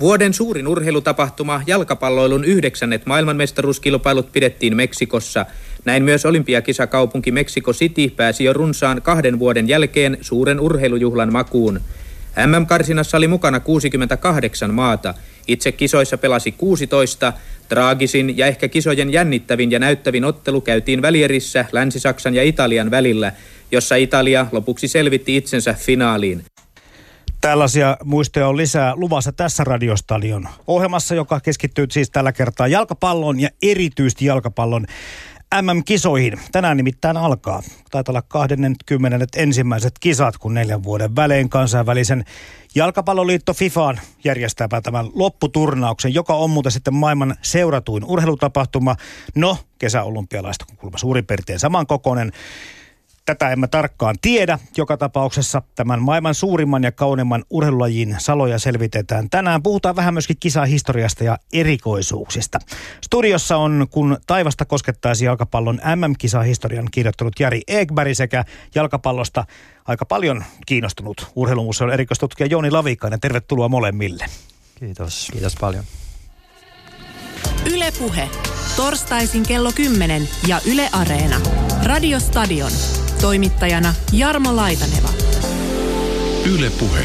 Vuoden suurin urheilutapahtuma jalkapalloilun yhdeksännet maailmanmestaruuskilpailut pidettiin Meksikossa. Näin myös olympiakisakaupunki Meksiko City pääsi jo runsaan kahden vuoden jälkeen suuren urheilujuhlan makuun. MM-karsinassa oli mukana 68 maata. Itse kisoissa pelasi 16. Traagisin ja ehkä kisojen jännittävin ja näyttävin ottelu käytiin välierissä Länsi-Saksan ja Italian välillä, jossa Italia lopuksi selvitti itsensä finaaliin. Tällaisia muistoja on lisää luvassa tässä radiostadion ohjelmassa, joka keskittyy siis tällä kertaa jalkapallon ja erityisesti jalkapallon MM-kisoihin. Tänään nimittäin alkaa. Taitaa olla 20. ensimmäiset kisat, kun neljän vuoden välein kansainvälisen jalkapalloliitto FIFAan järjestää tämän lopputurnauksen, joka on muuten sitten maailman seuratuin urheilutapahtuma. No, kesäolympialaista kun suurin piirtein samankokoinen. Tätä emme tarkkaan tiedä. Joka tapauksessa tämän maailman suurimman ja kauneimman urheilulajin saloja selvitetään. Tänään puhutaan vähän myöskin kisahistoriasta ja erikoisuuksista. Studiossa on, kun taivasta koskettaisi jalkapallon MM-kisahistorian kirjoittanut Jari Egberg sekä jalkapallosta aika paljon kiinnostunut urheilumuseon erikoistutkija Jouni Lavikainen. Tervetuloa molemmille. Kiitos. Kiitos paljon. Ylepuhe. Torstaisin kello 10 ja Yle Areena. Radiostadion. Toimittajana Jarmo Laitaneva. Yle Puhe.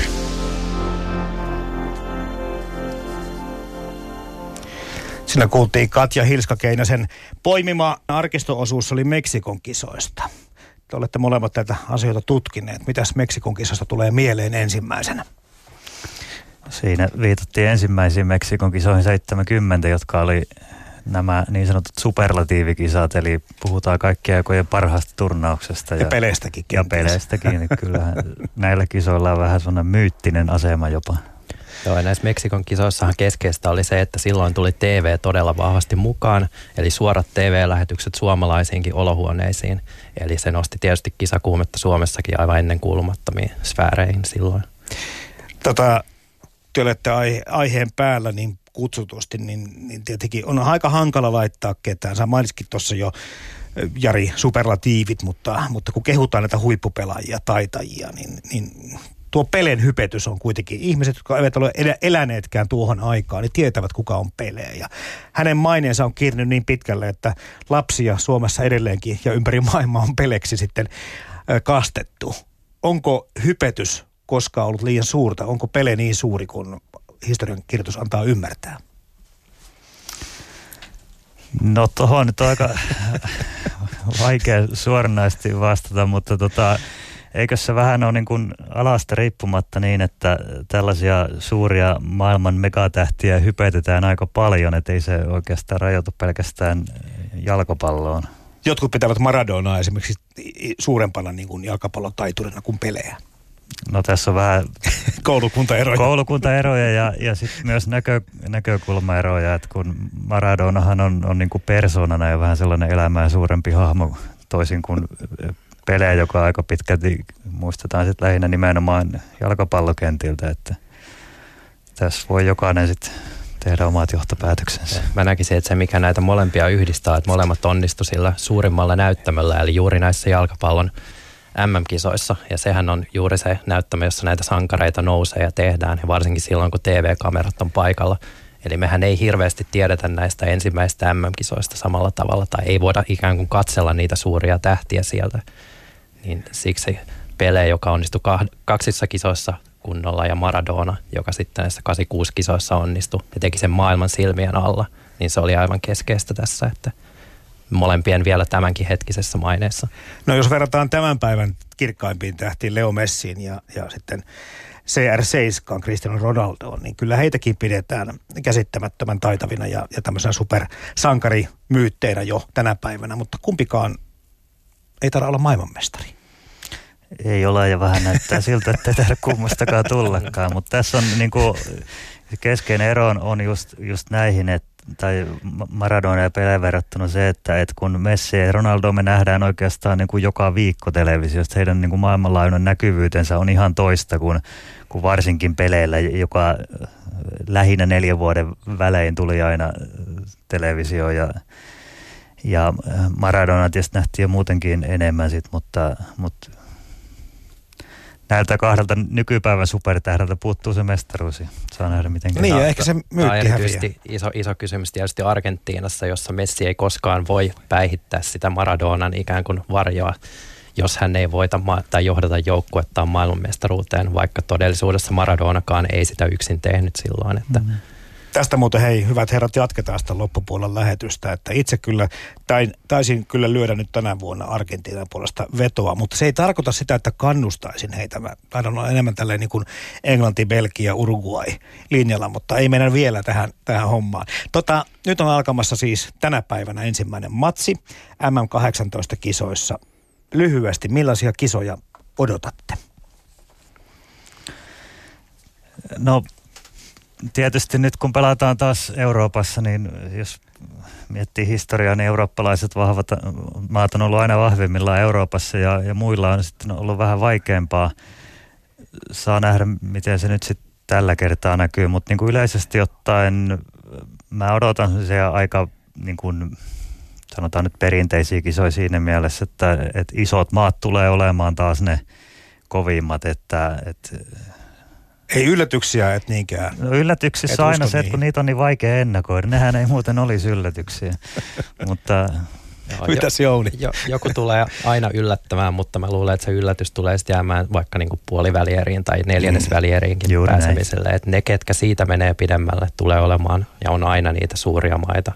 Siinä kuultiin Katja Hilska-Keinäsen poimima arkistoosuus oli Meksikon kisoista. Te olette molemmat tätä asioita tutkineet. Mitäs Meksikon kisosta tulee mieleen ensimmäisenä? Siinä viitattiin ensimmäisiin Meksikon kisoihin 70, jotka oli nämä niin sanotut superlatiivikisat, eli puhutaan kaikkien aikojen parhaasta turnauksesta. Ja, ja peleistäkin. Ja peleistäkin, niin kyllähän näillä kisoilla on vähän sellainen myyttinen asema jopa. Joo, ja näissä Meksikon kisoissahan keskeistä oli se, että silloin tuli TV todella vahvasti mukaan, eli suorat TV-lähetykset suomalaisiinkin olohuoneisiin. Eli se nosti tietysti kisakuumetta Suomessakin aivan ennen kuulumattomiin sfääreihin silloin. Tota, te olette aihe, aiheen päällä, niin kutsutusti, niin, niin tietenkin on aika hankala laittaa ketään. Sä mainitsitkin tuossa jo Jari superlatiivit, mutta, mutta kun kehutaan näitä huippupelaajia, taitajia, niin, niin tuo Pelen hypetys on kuitenkin, ihmiset, jotka eivät ole eläneetkään tuohon aikaan, niin tietävät kuka on Pele. Ja hänen maineensa on kiinninyt niin pitkälle, että lapsia Suomessa edelleenkin ja ympäri maailmaa on Peleksi sitten kastettu. Onko hypetys koskaan ollut liian suurta? Onko Pele niin suuri kuin historian kirjoitus antaa ymmärtää? No tuohon nyt on aika vaikea suoranaisesti vastata, mutta tota, eikö se vähän ole niin kuin alasta riippumatta niin, että tällaisia suuria maailman megatähtiä hypetetään aika paljon, että ei se oikeastaan rajoitu pelkästään jalkapalloon. Jotkut pitävät Maradonaa esimerkiksi suurempana niin kuin jalkapallotaiturina kuin pelejä. No tässä on vähän koulukuntaeroja, koulukuntaeroja ja, ja sitten myös näkö, näkökulmaeroja, että kun Maradonahan on, on niin kuin persoonana ja vähän sellainen elämää suurempi hahmo toisin kuin pelejä, joka aika pitkälti muistetaan sitten lähinnä nimenomaan jalkapallokentiltä, että tässä voi jokainen sitten tehdä omat johtopäätöksensä. Mä näkisin, että se mikä näitä molempia yhdistää, että molemmat onnistu sillä suurimmalla näyttämöllä, eli juuri näissä jalkapallon MM-kisoissa. Ja sehän on juuri se näyttämä, jossa näitä sankareita nousee ja tehdään, ja varsinkin silloin, kun TV-kamerat on paikalla. Eli mehän ei hirveästi tiedetä näistä ensimmäistä MM-kisoista samalla tavalla, tai ei voida ikään kuin katsella niitä suuria tähtiä sieltä. Niin siksi Pele, joka onnistui kaksissa kisoissa kunnolla, ja Maradona, joka sitten näissä 86 kisoissa onnistui ja teki sen maailman silmien alla, niin se oli aivan keskeistä tässä, että – molempien vielä tämänkin hetkisessä maineessa. No jos verrataan tämän päivän kirkkaimpiin tähtiin Leo Messiin ja, ja sitten CR7 Cristiano Ronaldoon, niin kyllä heitäkin pidetään käsittämättömän taitavina ja, ja tämmöisenä supersankarimyytteinä jo tänä päivänä, mutta kumpikaan ei tarvitse olla maailmanmestari. Ei ole ja vähän näyttää siltä, että ei tarvitse kummastakaan tullakaan, mutta tässä on niin kuin, keskeinen ero on just, just näihin, että tai Maradona ja Pele verrattuna se, että, että kun Messi ja Ronaldo me nähdään oikeastaan niin kuin joka viikko televisiosta, heidän niin kuin maailmanlaajuinen näkyvyytensä on ihan toista kuin, kuin varsinkin peleillä, joka lähinnä neljän vuoden välein tuli aina televisio ja, ja Maradona tietysti nähtiin jo muutenkin enemmän sit, mutta, mutta näiltä kahdelta nykypäivän supertähdeltä puuttuu se mestaruus. Saa nähdä, miten Niin, ja ehkä se myytti häviää. Iso, iso kysymys tietysti Argentiinassa, jossa Messi ei koskaan voi päihittää sitä Maradonan ikään kuin varjoa, jos hän ei voita ma- tai johdata joukkuettaan maailmanmestaruuteen, vaikka todellisuudessa Maradonakaan ei sitä yksin tehnyt silloin. Että mm-hmm Tästä muuten hei, hyvät herrat, jatketaan sitä loppupuolen lähetystä, että itse kyllä tain, taisin kyllä lyödä nyt tänä vuonna Argentiinan puolesta vetoa, mutta se ei tarkoita sitä, että kannustaisin heitä. Mä taidan olla enemmän tälleen niin kuin Englanti, Belgia, Uruguay linjalla, mutta ei mennä vielä tähän, tähän hommaan. Tota, nyt on alkamassa siis tänä päivänä ensimmäinen matsi MM18 kisoissa. Lyhyesti, millaisia kisoja odotatte? No tietysti nyt kun pelataan taas Euroopassa, niin jos miettii historiaa, niin eurooppalaiset vahvat maat on ollut aina vahvimmillaan Euroopassa ja, ja muilla on sitten ollut vähän vaikeampaa. Saa nähdä, miten se nyt sitten tällä kertaa näkyy, mutta niin kuin yleisesti ottaen mä odotan se aika niin kuin, sanotaan nyt perinteisiä kisoja siinä mielessä, että, että isot maat tulee olemaan taas ne kovimmat, että, että ei yllätyksiä, et niinkään. No yllätyksissä on aina se, että kun niitä on niin vaikea ennakoida. Nehän ei muuten olisi yllätyksiä. mutta Joo, Mitäs Jouni? Jo, joku tulee aina yllättämään, mutta mä luulen, että se yllätys tulee sitten jäämään vaikka niin puolivälieriin tai neljännesvälieriinkin mm, pääsemiselle. Että ne, ketkä siitä menee pidemmälle, tulee olemaan ja on aina niitä suuria maita.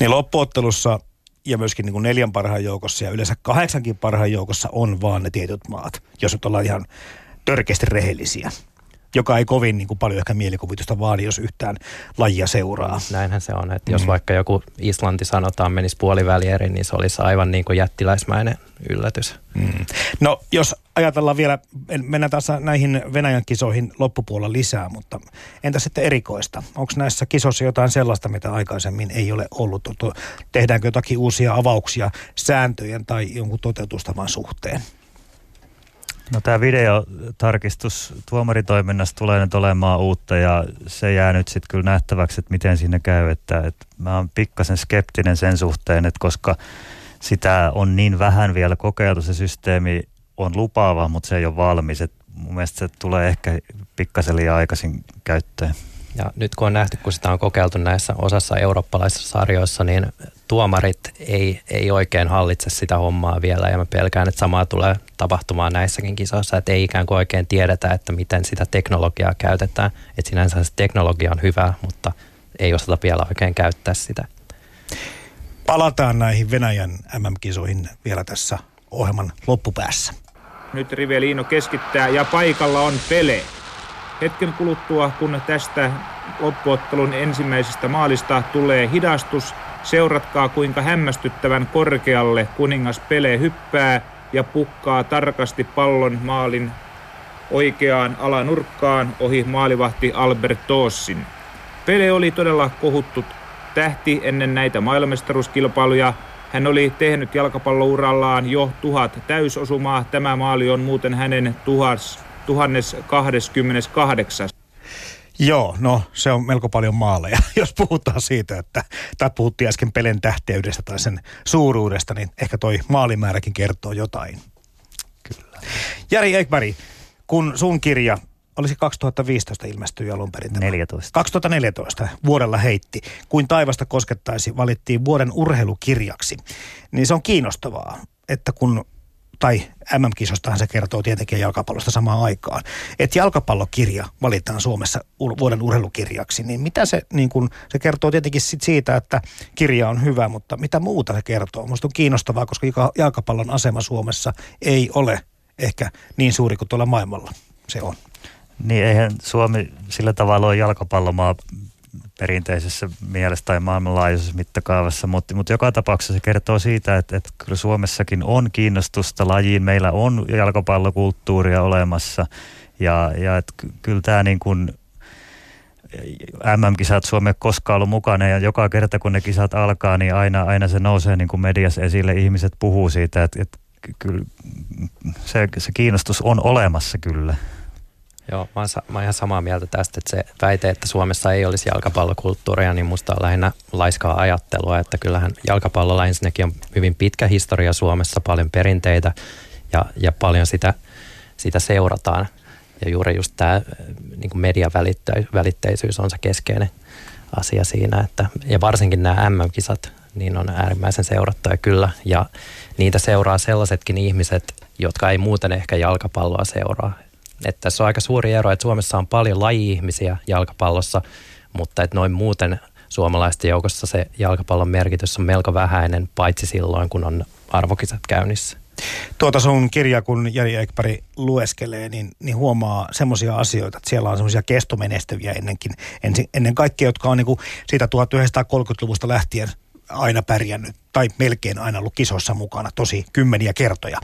Niin loppuottelussa ja myöskin niin kuin neljän parhaan joukossa ja yleensä kahdeksankin parhaan joukossa on vaan ne tietyt maat, jos nyt ollaan ihan törkeästi rehellisiä joka ei kovin niin kuin paljon ehkä mielikuvitusta vaadi, jos yhtään lajia seuraa. Näinhän se on, että mm. jos vaikka joku Islanti sanotaan menisi puolivälieri, niin se olisi aivan niin kuin jättiläismäinen yllätys. Mm. No jos ajatellaan vielä, mennään taas näihin Venäjän kisoihin loppupuolella lisää, mutta entä sitten erikoista? Onko näissä kisoissa jotain sellaista, mitä aikaisemmin ei ole ollut? Tehdäänkö jotakin uusia avauksia sääntöjen tai jonkun toteutustavan suhteen? No tämä videotarkistus tuomaritoiminnasta tulee nyt olemaan uutta ja se jää nyt sitten kyllä nähtäväksi, että miten siinä käy. Että, että mä oon pikkasen skeptinen sen suhteen, että koska sitä on niin vähän vielä kokeiltu, se systeemi on lupaava, mutta se ei ole valmis. Et mun mielestä se tulee ehkä pikkasen liian aikaisin käyttöön. Ja nyt kun on nähty, kun sitä on kokeiltu näissä osassa eurooppalaisissa sarjoissa, niin tuomarit ei, ei oikein hallitse sitä hommaa vielä ja mä pelkään, että samaa tulee tapahtumaan näissäkin kisoissa, että ei ikään kuin oikein tiedetä, että miten sitä teknologiaa käytetään. Että sinänsä se teknologia on hyvä, mutta ei osata vielä oikein käyttää sitä. Palataan näihin Venäjän MM-kisoihin vielä tässä ohjelman loppupäässä. Nyt Rivelino keskittää ja paikalla on Pele. Hetken kuluttua, kun tästä loppuottelun ensimmäisestä maalista tulee hidastus, seuratkaa kuinka hämmästyttävän korkealle kuningas Pele hyppää ja pukkaa tarkasti pallon maalin oikeaan alanurkkaan ohi maalivahti Albert Tossin. Pele oli todella kohuttu tähti ennen näitä maailmestaruuskilpailuja. Hän oli tehnyt jalkapallourallaan jo tuhat täysosumaa. Tämä maali on muuten hänen tuhas 1028. Joo, no se on melko paljon maaleja. Jos puhutaan siitä, että, tai puhuttiin äsken pelen tähteydestä tai sen suuruudesta, niin ehkä toi maalimääräkin kertoo jotain. Kyllä. Jari Ekberg, kun sun kirja olisi 2015 ilmestyi alun perin. 14. 2014 vuodella heitti. Kuin taivasta koskettaisi valittiin vuoden urheilukirjaksi. Niin se on kiinnostavaa, että kun tai MM-kisostahan se kertoo tietenkin jalkapallosta samaan aikaan, että jalkapallokirja valitaan Suomessa vuoden urheilukirjaksi, niin mitä se, niin kun, se kertoo tietenkin sit siitä, että kirja on hyvä, mutta mitä muuta se kertoo? Minusta on kiinnostavaa, koska jalkapallon asema Suomessa ei ole ehkä niin suuri kuin tuolla maailmalla se on. Niin eihän Suomi sillä tavalla ole jalkapallomaa perinteisessä mielessä tai maailmanlaajuisessa mittakaavassa, mutta, mutta joka tapauksessa se kertoo siitä, että, että kyllä Suomessakin on kiinnostusta lajiin, meillä on jalkapallokulttuuria olemassa ja, ja että kyllä tämä niin kuin MM-kisat Suomi koskaan ollut mukana ja joka kerta kun ne kisat alkaa, niin aina, aina se nousee niin kuin mediassa esille, ihmiset puhuu siitä, että, että kyllä se, se kiinnostus on olemassa kyllä. Joo, mä oon, mä oon ihan samaa mieltä tästä, että se väite, että Suomessa ei olisi jalkapallokulttuuria, niin musta on lähinnä laiskaa ajattelua, että kyllähän jalkapallolla ensinnäkin on hyvin pitkä historia Suomessa, paljon perinteitä ja, ja paljon sitä sitä seurataan. Ja juuri just tämä niin mediavälitteisyys on se keskeinen asia siinä, että, ja varsinkin nämä MM-kisat, niin on äärimmäisen seurattuja kyllä, ja niitä seuraa sellaisetkin ihmiset, jotka ei muuten ehkä jalkapalloa seuraa. Että tässä on aika suuri ero, että Suomessa on paljon laji-ihmisiä jalkapallossa, mutta että noin muuten suomalaisten joukossa se jalkapallon merkitys on melko vähäinen, paitsi silloin, kun on arvokisat käynnissä. Tuota sun kirja, kun Jari Ekpari lueskelee, niin, niin huomaa semmoisia asioita, että siellä on semmoisia kestomenestyviä ennenkin, ensin, ennen kaikkea, jotka on niin kuin siitä 1930-luvusta lähtien aina pärjännyt tai melkein aina ollut kisoissa mukana tosi kymmeniä kertoja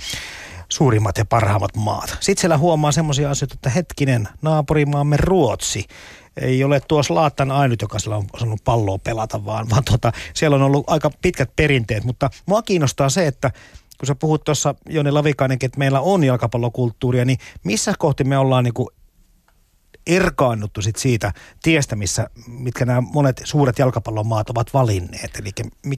suurimmat ja parhaimmat maat. Sitten siellä huomaa semmoisia asioita, että hetkinen, naapurimaamme Ruotsi ei ole tuossa Laattan ainut, joka sillä on osannut palloa pelata, vaan, vaan tota, siellä on ollut aika pitkät perinteet. Mutta mua kiinnostaa se, että kun sä puhut tuossa Joni Lavikainenkin, että meillä on jalkapallokulttuuria, niin missä kohti me ollaan niin erkaannuttu sit siitä tiestä, missä, mitkä nämä monet suuret jalkapallomaat ovat valinneet. Eli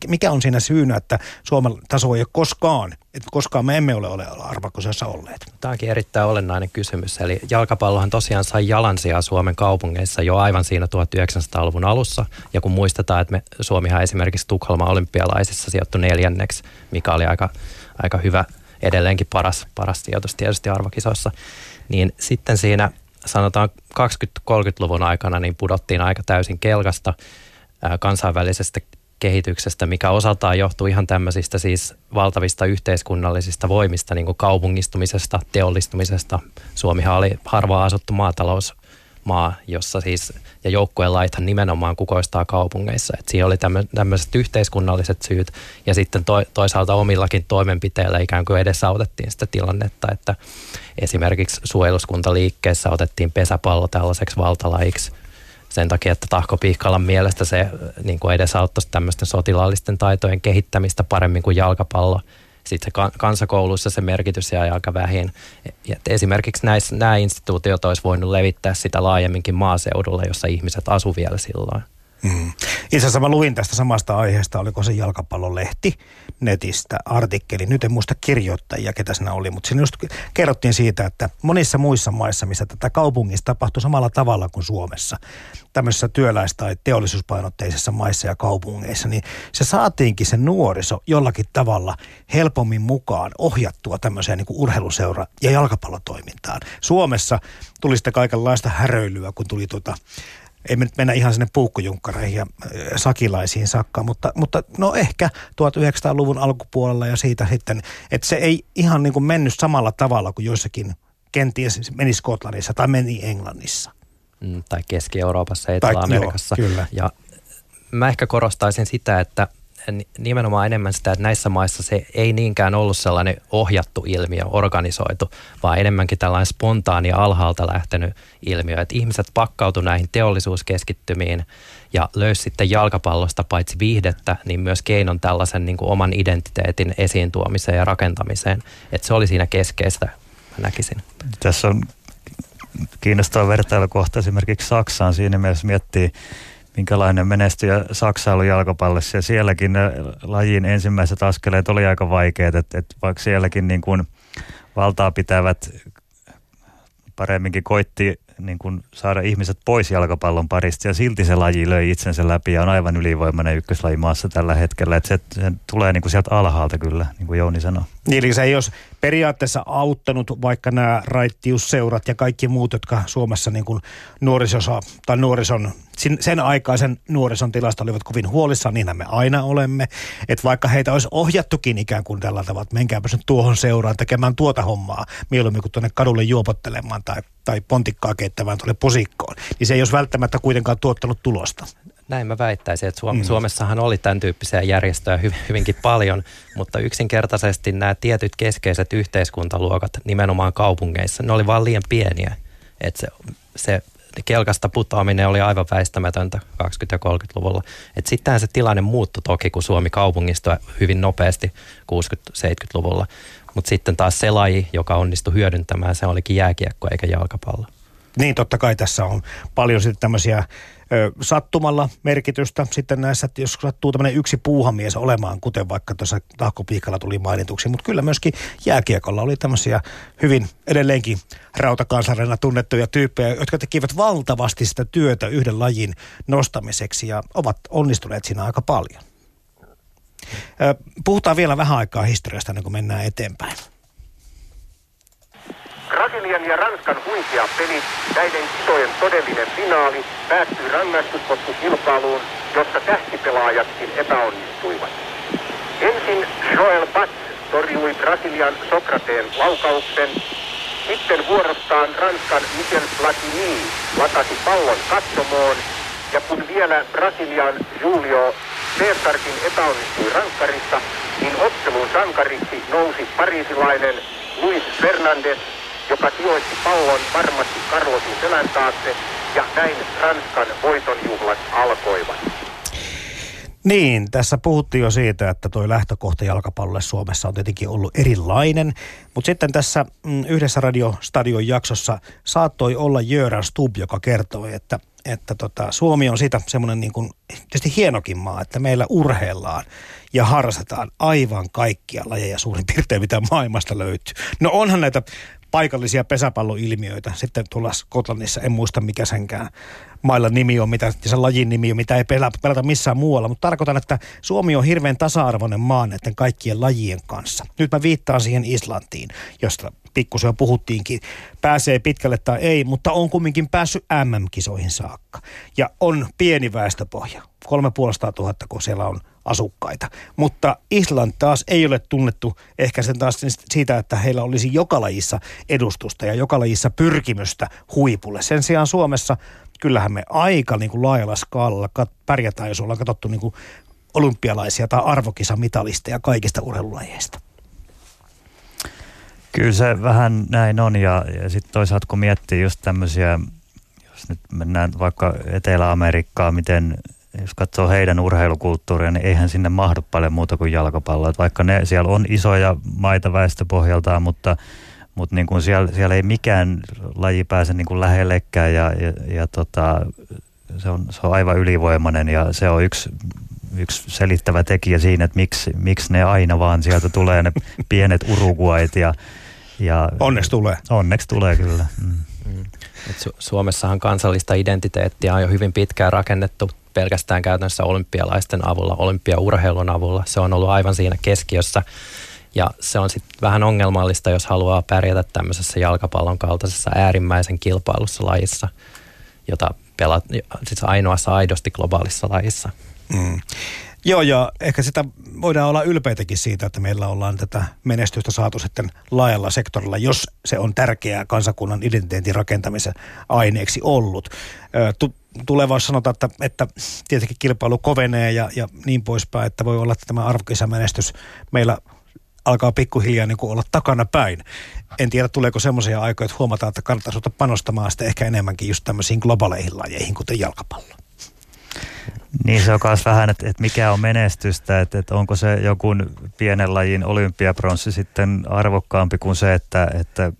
mikä on siinä syynä, että Suomen taso ei ole koskaan, että koskaan me emme ole, ole arvokosessa olleet? Tämä onkin erittäin olennainen kysymys. Eli jalkapallohan tosiaan sai jalansia Suomen kaupungeissa jo aivan siinä 1900-luvun alussa. Ja kun muistetaan, että me, Suomihan esimerkiksi Tukholman olympialaisissa sijoittui neljänneksi, mikä oli aika, aika hyvä edelleenkin paras, paras sijoitus tietysti arvokisoissa, niin sitten siinä sanotaan 20-30-luvun aikana niin pudottiin aika täysin kelkasta kansainvälisestä kehityksestä, mikä osaltaan johtuu ihan tämmöisistä siis valtavista yhteiskunnallisista voimista, niin kuin kaupungistumisesta, teollistumisesta. Suomihan oli harvaa asuttu maatalous maa, jossa siis, ja joukkueen laithan nimenomaan kukoistaa kaupungeissa. Et siinä oli tämmöiset yhteiskunnalliset syyt, ja sitten to, toisaalta omillakin toimenpiteillä ikään kuin edesautettiin sitä tilannetta, että esimerkiksi suojeluskuntaliikkeessä otettiin pesäpallo tällaiseksi valtalajiksi sen takia, että Tahko Pihkalan mielestä se niin kuin edesauttaisi tämmöisten sotilaallisten taitojen kehittämistä paremmin kuin jalkapallo – sitten se kansakouluissa se merkitys jää aika vähin. Ja esimerkiksi näissä, nämä instituutiot olisi voinut levittää sitä laajemminkin maaseudulla, jossa ihmiset asu vielä silloin. Mm. Itse asiassa mä luin tästä samasta aiheesta, oliko se jalkapallolehti netistä artikkeli. Nyt en muista kirjoittajia, ketä siinä oli, mutta siinä just kerrottiin siitä, että monissa muissa maissa, missä tätä kaupungissa tapahtui samalla tavalla kuin Suomessa, tämmöisissä työläis- tai teollisuuspainotteisissa maissa ja kaupungeissa, niin se saatiinkin se nuoriso jollakin tavalla helpommin mukaan ohjattua tämmöiseen niin kuin urheiluseura- ja jalkapallotoimintaan. Suomessa tuli sitä kaikenlaista häröilyä, kun tuli tuota ei me nyt mennä ihan sinne puukkojunkkareihin ja äh, sakilaisiin saakka, mutta, mutta no ehkä 1900-luvun alkupuolella ja siitä sitten, että se ei ihan niin kuin mennyt samalla tavalla kuin joissakin kenties meni Skotlannissa tai meni Englannissa. Mm, tai Keski-Euroopassa, Etelä-Amerikassa. Joo, kyllä. Ja mä ehkä korostaisin sitä, että – nimenomaan enemmän sitä, että näissä maissa se ei niinkään ollut sellainen ohjattu ilmiö, organisoitu, vaan enemmänkin tällainen spontaani ja alhaalta lähtenyt ilmiö, että ihmiset pakkautu näihin teollisuuskeskittymiin ja löysi sitten jalkapallosta paitsi viihdettä, niin myös keinon tällaisen niin kuin oman identiteetin esiin tuomiseen ja rakentamiseen. Että se oli siinä keskeistä, mä näkisin. Tässä on kiinnostava vertailukohta esimerkiksi Saksaan siinä mielessä miettii, minkälainen menestyjä Saksa oli jalkapallossa ja sielläkin ne lajin ensimmäiset askeleet oli aika vaikeat, että, että vaikka sielläkin niin kuin valtaa pitävät paremminkin koitti niin kuin saada ihmiset pois jalkapallon parista ja silti se laji löi itsensä läpi ja on aivan ylivoimainen ykköslaji maassa tällä hetkellä. Että se, se tulee niin kuin sieltä alhaalta kyllä, niin kuin Jouni sanoi. Eli se ei olisi periaatteessa auttanut vaikka nämä raittiusseurat ja kaikki muut, jotka Suomessa niin kuin nuorisosa tai nuorison, sen aikaisen nuorison tilasta olivat kovin huolissaan, niin me aina olemme. Että vaikka heitä olisi ohjattukin ikään kuin tällä tavalla, että menkääpä nyt tuohon seuraan tekemään tuota hommaa, mieluummin kuin tuonne kadulle juopottelemaan tai, tai pontikkaa keittämään tuolle posikkoon, niin se ei olisi välttämättä kuitenkaan tuottanut tulosta. Näin mä väittäisin, että Suom- mm. Suomessahan oli tämän tyyppisiä järjestöjä hy- hyvinkin paljon, mutta yksinkertaisesti nämä tietyt keskeiset yhteiskuntaluokat nimenomaan kaupungeissa, ne oli vaan liian pieniä. Että se, se kelkasta putoaminen oli aivan väistämätöntä 20- ja 30-luvulla. Sitten se tilanne muuttui toki, kun Suomi kaupungistui hyvin nopeasti 60-70-luvulla. Mutta sitten taas se laji, joka onnistui hyödyntämään, se olikin jääkiekko eikä jalkapallo. Niin, totta kai tässä on paljon sitten tämmöisiä sattumalla merkitystä sitten näissä, että jos sattuu tämmöinen yksi puuhamies olemaan, kuten vaikka tuossa tahkopiikalla tuli mainituksi, mutta kyllä myöskin jääkiekolla oli tämmöisiä hyvin edelleenkin rautakansareina tunnettuja tyyppejä, jotka tekivät valtavasti sitä työtä yhden lajin nostamiseksi ja ovat onnistuneet siinä aika paljon. Puhutaan vielä vähän aikaa historiasta ennen kuin mennään eteenpäin. Brasilian ja Ranskan huikea peli, näiden kisojen todellinen finaali, päättyi rangaistuspotkukilpailuun, jossa tähtipelaajatkin epäonnistuivat. Ensin Joel Batz torjui Brasilian Sokrateen laukauksen, sitten vuorostaan Ranskan Michel Platini latasi pallon katsomoon, ja kun vielä Brasilian Julio Cesarkin epäonnistui rankkarissa, niin ottelun sankariksi nousi parisilainen Luis Fernandes, joka sijoitti pallon varmasti Carlosin selän taakse, ja näin Ranskan voitonjuhlat alkoivat. Niin, tässä puhuttiin jo siitä, että tuo lähtökohta jalkapallolle Suomessa on tietenkin ollut erilainen, mutta sitten tässä mm, yhdessä radiostadion jaksossa saattoi olla Jöran Stub, joka kertoi, että että tota, Suomi on siitä semmoinen niin kuin, tietysti hienokin maa, että meillä urheillaan ja harrastetaan aivan kaikkia lajeja suurin piirtein, mitä maailmasta löytyy. No onhan näitä paikallisia pesäpalloilmiöitä sitten tuolla Skotlannissa, en muista mikä senkään mailla nimi on, mitä se lajin nimi on, mitä ei pelata, missään muualla. Mutta tarkoitan, että Suomi on hirveän tasa-arvoinen maa näiden kaikkien lajien kanssa. Nyt mä viittaan siihen Islantiin, josta pikkusen jo puhuttiinkin. Pääsee pitkälle tai ei, mutta on kumminkin päässyt MM-kisoihin saakka. Ja on pieni väestöpohja, kolme tuhatta, kun siellä on asukkaita. Mutta Island taas ei ole tunnettu ehkä sen taas siitä, että heillä olisi joka lajissa edustusta ja joka lajissa pyrkimystä huipulle. Sen sijaan Suomessa kyllähän me aika niin kuin laajalla skaalalla pärjätään, jos ollaan katsottu niin kuin olympialaisia tai arvokisamitalisteja kaikista urheilulajeista. Kyllä se vähän näin on ja, ja sitten toisaalta kun miettii just tämmöisiä, jos nyt mennään vaikka Etelä-Amerikkaa, miten jos katsoo heidän urheilukulttuuria, niin eihän sinne mahdu paljon muuta kuin jalkapallo. Et vaikka ne, siellä on isoja maita väestöpohjaltaan, mutta, mutta niin kuin siellä, siellä ei mikään laji pääse niin kuin lähellekään ja, ja, ja tota, se, on, se on aivan ylivoimainen ja se on yksi, yksi selittävä tekijä siinä, että miksi, miksi ne aina vaan sieltä tulee ne pienet uruguait ja, ja onneksi tulee. Onneksi tulee kyllä. Mm. Mm. Su- Suomessahan kansallista identiteettiä on jo hyvin pitkään rakennettu pelkästään käytännössä olympialaisten avulla, olympiaurheilun avulla. Se on ollut aivan siinä keskiössä. Ja se on sitten vähän ongelmallista, jos haluaa pärjätä tämmöisessä jalkapallon kaltaisessa äärimmäisen kilpailussa lajissa, jota pelaat siis ainoassa aidosti globaalissa lajissa. Mm. Joo, ja ehkä sitä voidaan olla ylpeitäkin siitä, että meillä ollaan tätä menestystä saatu sitten laajalla sektorilla, jos se on tärkeää kansakunnan identiteetin rakentamisen aineeksi ollut. Tulevaisuus sanotaan, että, että tietenkin kilpailu kovenee ja, ja niin poispäin, että voi olla, että tämä arvokisamenestys meillä alkaa pikkuhiljaa niin olla takana päin. En tiedä, tuleeko semmoisia aikoja, että huomataan, että kannattaisi ottaa panostamaan sitä ehkä enemmänkin just tämmöisiin globaaleihin lajeihin, kuten jalkapallo. Niin se on myös vähän, että, että mikä on menestystä, että, että onko se joku pienen lajin olympiapronssi sitten arvokkaampi kuin se, että, että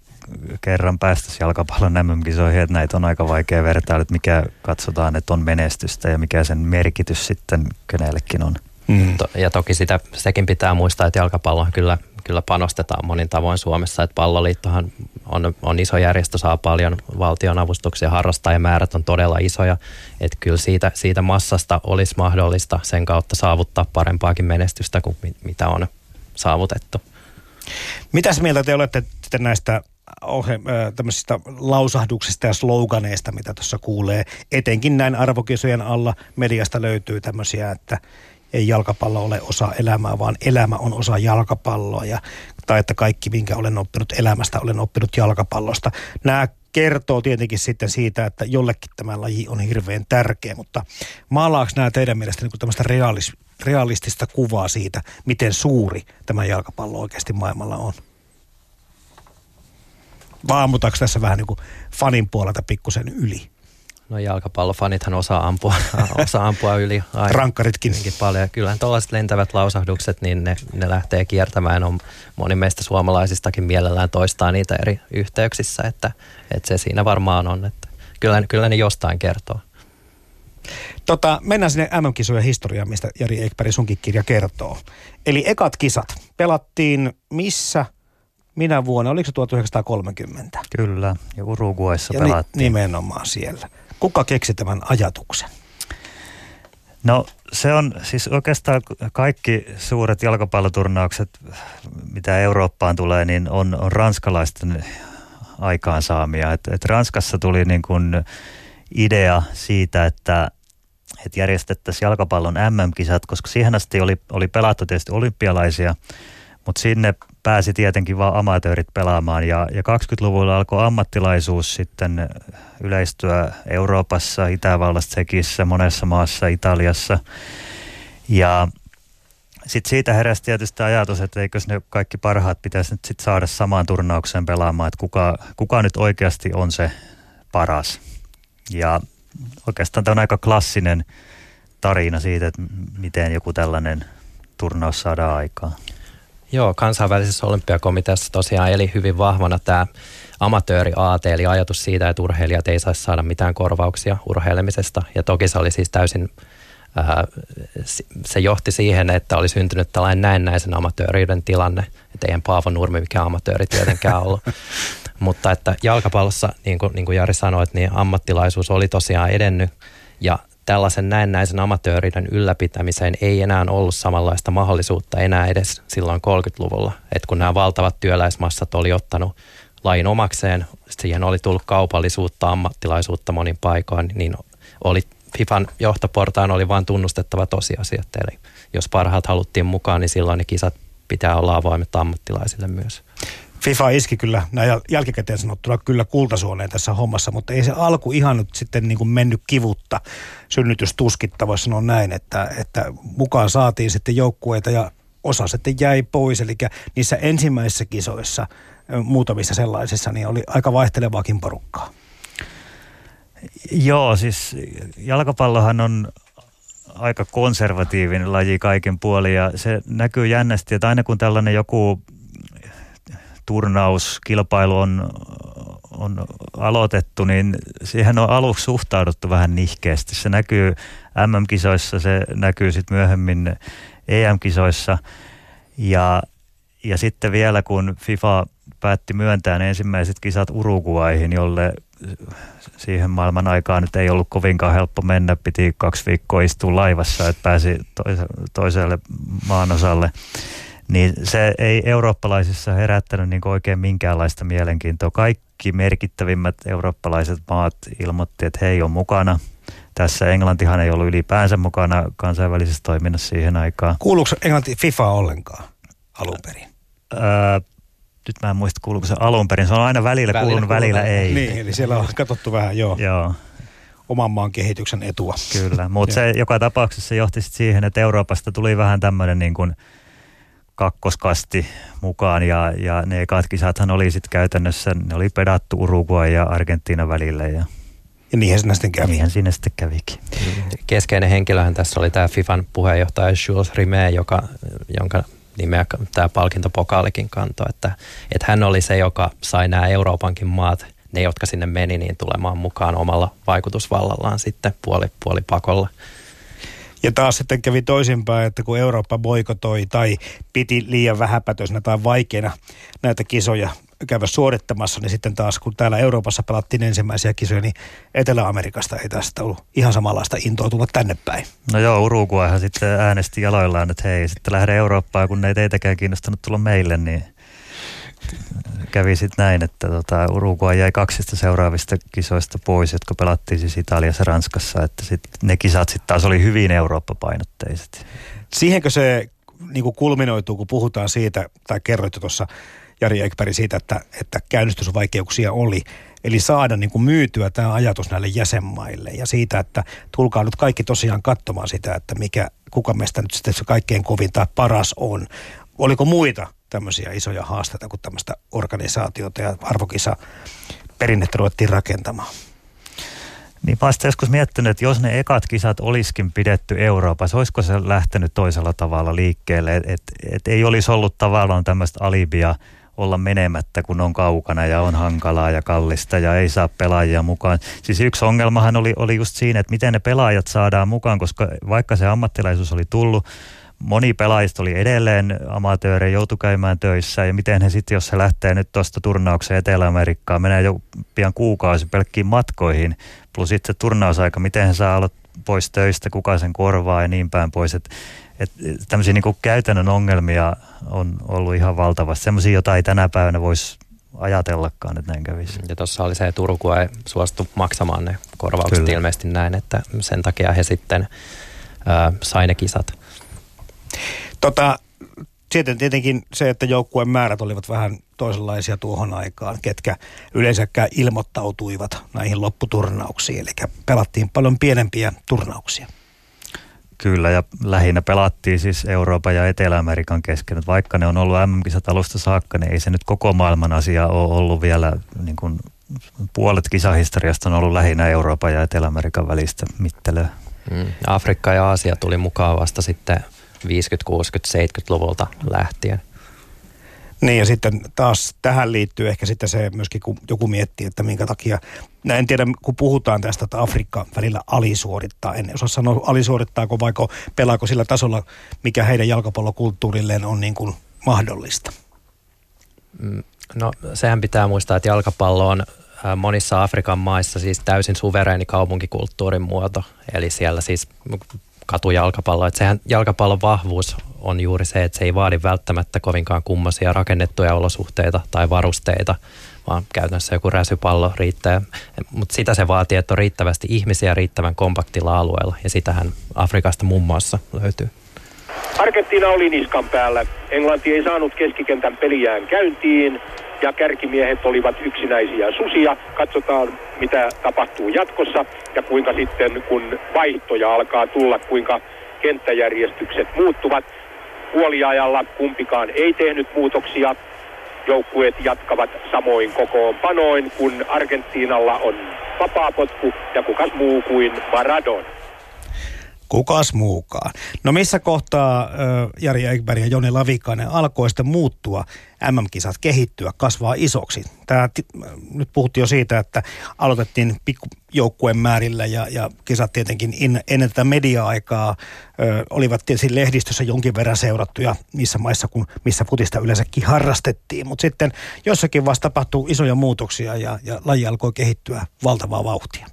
kerran päästäisiin jalkapallon MM-kisoihin, että näitä on aika vaikea vertailla, että mikä katsotaan, että on menestystä ja mikä sen merkitys sitten kenellekin on. Mm. Ja toki sitä, sekin pitää muistaa, että jalkapallo kyllä, kyllä panostetaan monin tavoin Suomessa. Että palloliittohan on, on iso järjestö, saa paljon valtion avustuksia, harrastajamäärät on todella isoja. Että kyllä siitä, siitä massasta olisi mahdollista sen kautta saavuttaa parempaakin menestystä kuin mitä on saavutettu. Mitäs mieltä te olette näistä ohe, tämmöisistä lausahduksista ja sloganeista, mitä tuossa kuulee. Etenkin näin arvokisojen alla mediasta löytyy tämmöisiä, että ei jalkapallo ole osa elämää, vaan elämä on osa jalkapalloa. Ja, tai että kaikki, minkä olen oppinut elämästä, olen oppinut jalkapallosta. Nämä kertoo tietenkin sitten siitä, että jollekin tämä laji on hirveän tärkeä, mutta maalaako nämä teidän mielestä niin tämmöistä realis, realistista kuvaa siitä, miten suuri tämä jalkapallo oikeasti maailmalla on? Vai ammutaanko tässä vähän niin kuin fanin puolelta pikkusen yli? No jalkapallofanithan osaa ampua, osaa ampua yli aina. Rankkaritkin. paljon. Kyllähän tuollaiset lentävät lausahdukset, niin ne, ne lähtee kiertämään. On, moni meistä suomalaisistakin mielellään toistaa niitä eri yhteyksissä, että, että se siinä varmaan on. Että kyllä, kyllä ne jostain kertoo. Tota, mennään sinne MM-kisojen historiaan, mistä Jari Eikberg sunkin kirja kertoo. Eli ekat kisat pelattiin missä, minä vuonna, oliko se 1930? Kyllä, ja Uruguayssa ja pelattiin. Ni- nimenomaan siellä. Kuka keksi tämän ajatuksen? No se on siis oikeastaan kaikki suuret jalkapalloturnaukset, mitä Eurooppaan tulee, niin on, on ranskalaisten aikaansaamia. Et, et Ranskassa tuli niin kuin idea siitä, että, että järjestettäisiin jalkapallon MM-kisat, koska siihen asti oli, oli pelattu tietysti olympialaisia, mutta sinne pääsi tietenkin vain amatöörit pelaamaan ja, ja 20-luvulla alkoi ammattilaisuus sitten yleistyä Euroopassa, Itävallassa, Tsekissä, monessa maassa, Italiassa. Ja sitten siitä heräsi tietysti ajatus, että eikö ne kaikki parhaat pitäisi nyt sitten saada samaan turnaukseen pelaamaan, että kuka, kuka nyt oikeasti on se paras. Ja oikeastaan tämä on aika klassinen tarina siitä, että miten joku tällainen turnaus saadaan aikaan. Joo, kansainvälisessä olympiakomiteassa tosiaan eli hyvin vahvana tämä amatööriaate, eli ajatus siitä, että urheilijat ei saisi saada mitään korvauksia urheilemisesta. Ja toki se oli siis täysin, ää, se johti siihen, että oli syntynyt tällainen näennäisen amatööriyden tilanne. Että eihän Paavo Nurmi mikään amatööri tietenkään ollut. Mutta että jalkapallossa, niin kuin, niin kuin Jari sanoi, niin ammattilaisuus oli tosiaan edennyt ja tällaisen näennäisen amatööriden ylläpitämiseen ei enää ollut samanlaista mahdollisuutta enää edes silloin 30-luvulla. että kun nämä valtavat työläismassat oli ottanut lain omakseen, siihen oli tullut kaupallisuutta, ammattilaisuutta monin paikoin, niin oli FIFAn johtoportaan oli vain tunnustettava tosiasiat. Eli jos parhaat haluttiin mukaan, niin silloin ne kisat pitää olla avoimet ammattilaisille myös. FIFA iski kyllä näin jälkikäteen sanottuna kyllä kultasuoneen tässä hommassa, mutta ei se alku ihan nyt sitten niin kuin mennyt kivutta synnytystuskitta, voisi sanoa näin, että, että mukaan saatiin sitten joukkueita ja osa sitten jäi pois, eli niissä ensimmäisissä kisoissa, muutamissa sellaisissa, niin oli aika vaihtelevaakin porukkaa. Joo, siis jalkapallohan on aika konservatiivinen laji kaiken puolin ja se näkyy jännästi, että aina kun tällainen joku turnauskilpailu on, on aloitettu, niin siihen on aluksi suhtauduttu vähän nihkeästi. Se näkyy MM-kisoissa, se näkyy sitten myöhemmin EM-kisoissa ja, ja sitten vielä kun FIFA päätti myöntää ne ensimmäiset kisat Uruguaihin, jolle siihen maailman aikaan nyt ei ollut kovinkaan helppo mennä. Piti kaksi viikkoa istua laivassa, että pääsi toiselle maanosalle niin se ei eurooppalaisissa herättänyt niin oikein minkäänlaista mielenkiintoa. Kaikki merkittävimmät eurooppalaiset maat ilmoitti, että he ei ole mukana. Tässä Englantihan ei ollut ylipäänsä mukana kansainvälisessä toiminnassa siihen aikaan. Kuuluuko Englanti FIFA ollenkaan alun perin? Öö, nyt mä en muista kuuluuko se alun perin. Se on aina välillä, välillä kuulunut, välillä ei. Niin, eli siellä on katsottu vähän, joo. joo. Oman maan kehityksen etua. Kyllä, mutta se joka tapauksessa johti siihen, että Euroopasta tuli vähän tämmöinen niin kuin – kakkoskasti mukaan ja, ja ne ekat kisathan oli sitten käytännössä, ne oli pedattu Uruguay ja Argentiina välillä ja ja niinhän sinne sitten kävi. Niinhän sinne sitten kävikin. Keskeinen henkilöhän tässä oli tämä FIFAn puheenjohtaja Jules Rimet, joka, jonka nimeä tämä palkintopokaalikin kantoi, että, että hän oli se, joka sai nämä Euroopankin maat, ne jotka sinne meni, niin tulemaan mukaan omalla vaikutusvallallaan sitten puoli, puoli pakolla. Ja taas sitten kävi toisinpäin, että kun Eurooppa boikotoi tai piti liian vähäpätöisenä tai vaikeina näitä kisoja käydä suorittamassa, niin sitten taas kun täällä Euroopassa pelattiin ensimmäisiä kisoja, niin Etelä-Amerikasta ei tästä ollut ihan samanlaista intoa tulla tänne päin. No joo, Uruguayhan sitten äänesti jaloillaan, että hei, sitten lähde Eurooppaan, kun ne ei teitäkään kiinnostanut tulla meille, niin kävi sitten näin, että tota, Uruguay jäi kaksista seuraavista kisoista pois, jotka pelattiin siis Italiassa ja Ranskassa, että sit ne kisat sitten taas oli hyvin Eurooppa-painotteiset. Siihenkö se niin kuin kulminoituu, kun puhutaan siitä, tai kerroit tuossa Jari Ekberg siitä, että, että käynnistysvaikeuksia oli. Eli saada niin kuin myytyä tämä ajatus näille jäsenmaille ja siitä, että tulkaa nyt kaikki tosiaan katsomaan sitä, että mikä, kuka meistä nyt sitten se kaikkein kovin tai paras on. Oliko muita tämmöisiä isoja haasteita, kun tämmöistä organisaatiota ja arvokisa perinnettä ruvettiin rakentamaan. Niin mä joskus miettinyt, että jos ne ekat kisat olisikin pidetty Euroopassa, olisiko se lähtenyt toisella tavalla liikkeelle, että et, et ei olisi ollut tavallaan tämmöistä alibia olla menemättä, kun on kaukana ja on hankalaa ja kallista ja ei saa pelaajia mukaan. Siis yksi ongelmahan oli, oli just siinä, että miten ne pelaajat saadaan mukaan, koska vaikka se ammattilaisuus oli tullut, moni pelaajista oli edelleen amatöörejä, joutui käymään töissä ja miten he sitten, jos he lähtee nyt tuosta turnaukseen Etelä-Amerikkaan, menee jo pian kuukausi pelkkiin matkoihin, plus sitten se turnausaika, miten he saa olla pois töistä, kuka sen korvaa ja niin päin pois. Että et, tämmöisiä niin käytännön ongelmia on ollut ihan valtavasti, semmoisia, joita ei tänä päivänä voisi ajatellakaan, että näin kävisi. Ja tuossa oli se, että Turku ei suostu maksamaan ne korvaukset Kyllä. ilmeisesti näin, että sen takia he sitten äh, sai ne kisat. Tota, sitten tietenkin se, että joukkueen määrät olivat vähän toisenlaisia tuohon aikaan, ketkä yleensäkään ilmoittautuivat näihin lopputurnauksiin. Eli pelattiin paljon pienempiä turnauksia. Kyllä, ja lähinnä pelattiin siis Euroopan ja Etelä-Amerikan kesken. Vaikka ne on ollut MM-kisat alusta saakka, niin ei se nyt koko maailman asia ole ollut vielä, niin kuin puolet kisahistoriasta on ollut lähinnä Euroopan ja Etelä-Amerikan välistä mittelyä. Mm. Afrikka ja Aasia tuli mukaan vasta sitten 50, 60, 70-luvulta lähtien. Niin ja sitten taas tähän liittyy ehkä sitten se myöskin, kun joku miettii, että minkä takia, Näin en tiedä, kun puhutaan tästä, että Afrikka välillä alisuorittaa, en osaa sanoa alisuorittaako vaiko pelaako sillä tasolla, mikä heidän jalkapallokulttuurilleen on niin kuin mahdollista. Mm, no sehän pitää muistaa, että jalkapallo on monissa Afrikan maissa siis täysin suvereeni kaupunkikulttuurin muoto. Eli siellä siis katujalkapallo. Että sehän jalkapallon vahvuus on juuri se, että se ei vaadi välttämättä kovinkaan kummasia rakennettuja olosuhteita tai varusteita, vaan käytännössä joku räsypallo riittää. Mutta sitä se vaatii, että on riittävästi ihmisiä riittävän kompaktilla alueella, ja sitähän Afrikasta muun muassa löytyy. Argentiina oli niskan päällä. Englanti ei saanut keskikentän peliään käyntiin ja kärkimiehet olivat yksinäisiä susia. Katsotaan, mitä tapahtuu jatkossa ja kuinka sitten, kun vaihtoja alkaa tulla, kuinka kenttäjärjestykset muuttuvat. Puoliajalla kumpikaan ei tehnyt muutoksia. Joukkueet jatkavat samoin kokoonpanoin, kun Argentiinalla on vapaapotku ja kukas muu kuin Maradona. Kukas muukaan? No missä kohtaa Jari Ekberg ja Joni Lavikainen alkoi sitten muuttua, MM-kisat kehittyä, kasvaa isoksi? Tää, nyt puhuttiin jo siitä, että aloitettiin pikkujoukkueen määrillä ja, ja kisat tietenkin in, ennen tätä media-aikaa ö, olivat tietysti lehdistössä jonkin verran seurattuja niissä maissa, kun, missä futista yleensäkin harrastettiin. Mutta sitten jossakin vasta tapahtuu isoja muutoksia ja, ja laji alkoi kehittyä valtavaa vauhtia.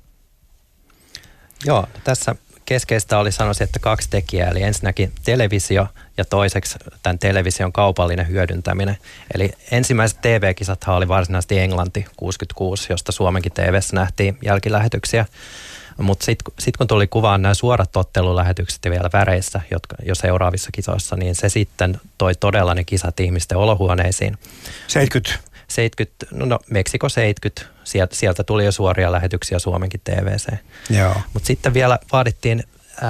Joo, tässä keskeistä oli sanoisin, että kaksi tekijää, eli ensinnäkin televisio ja toiseksi tämän television kaupallinen hyödyntäminen. Eli ensimmäiset TV-kisathan oli varsinaisesti Englanti 66, josta Suomenkin TVssä nähtiin jälkilähetyksiä. Mutta sitten sit kun tuli kuvaan nämä suorat ottelulähetykset ja vielä väreissä, jotka jo seuraavissa kisoissa, niin se sitten toi todella ne kisat ihmisten olohuoneisiin. 70 70, no, no Meksiko 70, sieltä, sieltä tuli jo suoria lähetyksiä Suomenkin TVC. Mutta sitten vielä vaadittiin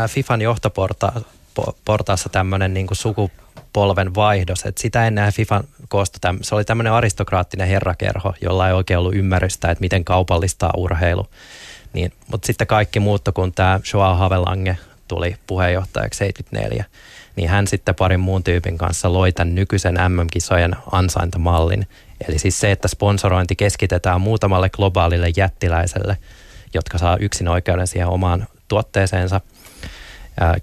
FIFAn johtoportaassa tämmöinen niin sukupolven vaihdos, että sitä ennen FIFAn koostu, se oli tämmöinen aristokraattinen herrakerho, jolla ei oikein ollut ymmärrystä, että miten kaupallistaa urheilu. Niin, mutta sitten kaikki muuttui, kun tämä Joao Havelange tuli puheenjohtajaksi 74 niin hän sitten parin muun tyypin kanssa loi tämän nykyisen MM-kisojen ansaintamallin. Eli siis se, että sponsorointi keskitetään muutamalle globaalille jättiläiselle, jotka saa yksin oikeuden siihen omaan tuotteeseensa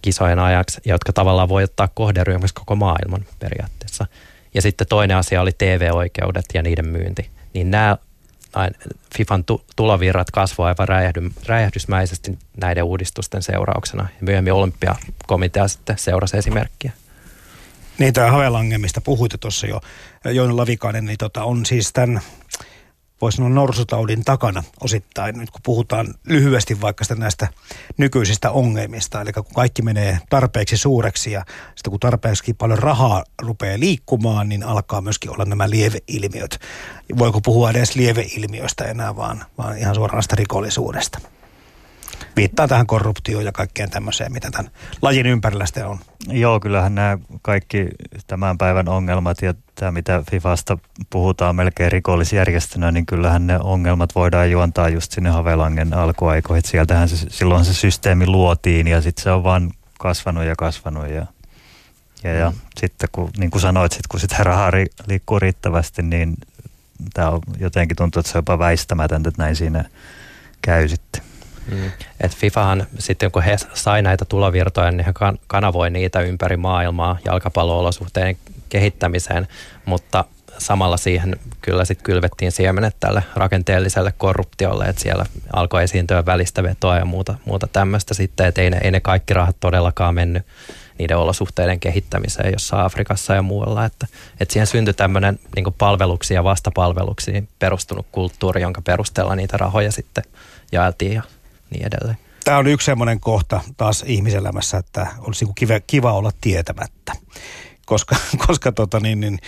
kisojen ajaksi, jotka tavallaan voi ottaa kohderyhmäksi koko maailman periaatteessa. Ja sitten toinen asia oli TV-oikeudet ja niiden myynti. Niin nämä FIFAn tulovirrat kasvoivat aivan räjähdy, räjähdysmäisesti näiden uudistusten seurauksena. Ja myöhemmin olympiakomitea sitten seurasi esimerkkiä. Niin, tämä Havelange, mistä puhuitte tuossa jo, Joona Lavikainen, niin tota, on siis tämän voisi sanoa norsutaudin takana osittain, nyt kun puhutaan lyhyesti vaikka sitä näistä nykyisistä ongelmista. Eli kun kaikki menee tarpeeksi suureksi ja sitten kun tarpeeksi paljon rahaa rupeaa liikkumaan, niin alkaa myöskin olla nämä lieveilmiöt. Voiko puhua edes lieveilmiöistä enää, vaan, vaan ihan suoranaista rikollisuudesta? Viittaa tähän korruptioon ja kaikkeen tämmöiseen, mitä tämän lajin ympärillä sitten on. Joo, kyllähän nämä kaikki tämän päivän ongelmat ja tämä, mitä Fifasta puhutaan melkein rikollisjärjestönä, niin kyllähän ne ongelmat voidaan juontaa just sinne Havelangen alkuaikoihin. Sieltähän se, silloin se systeemi luotiin ja sitten se on vaan kasvanut ja kasvanut ja, Ja, ja mm. sitten kun, niin kuin sanoit, sit, kun sitä rahaa ri, liikkuu riittävästi, niin tämä on jotenkin tuntuu, että se on jopa väistämätöntä, että näin siinä käy sitten. Mm. Et FIFAhan sitten kun he sai näitä tulovirtoja, niin he kanavoi niitä ympäri maailmaa jalkapalloolosuhteiden kehittämiseen, mutta samalla siihen kyllä sitten kylvettiin siemenet tälle rakenteelliselle korruptiolle, että siellä alkoi esiintyä välistä vetoa ja muuta, muuta tämmöistä sitten, että ei ne, ei ne kaikki rahat todellakaan mennyt niiden olosuhteiden kehittämiseen jossa Afrikassa ja muualla, että, että siihen syntyi tämmöinen niin palveluksiin ja vastapalveluksiin perustunut kulttuuri, jonka perusteella niitä rahoja sitten jaeltiin ja niin edelleen. Tämä on yksi semmoinen kohta taas ihmiselämässä, että olisi niinku kiva, kiva olla tietämättä koska, koska tota niin, niin,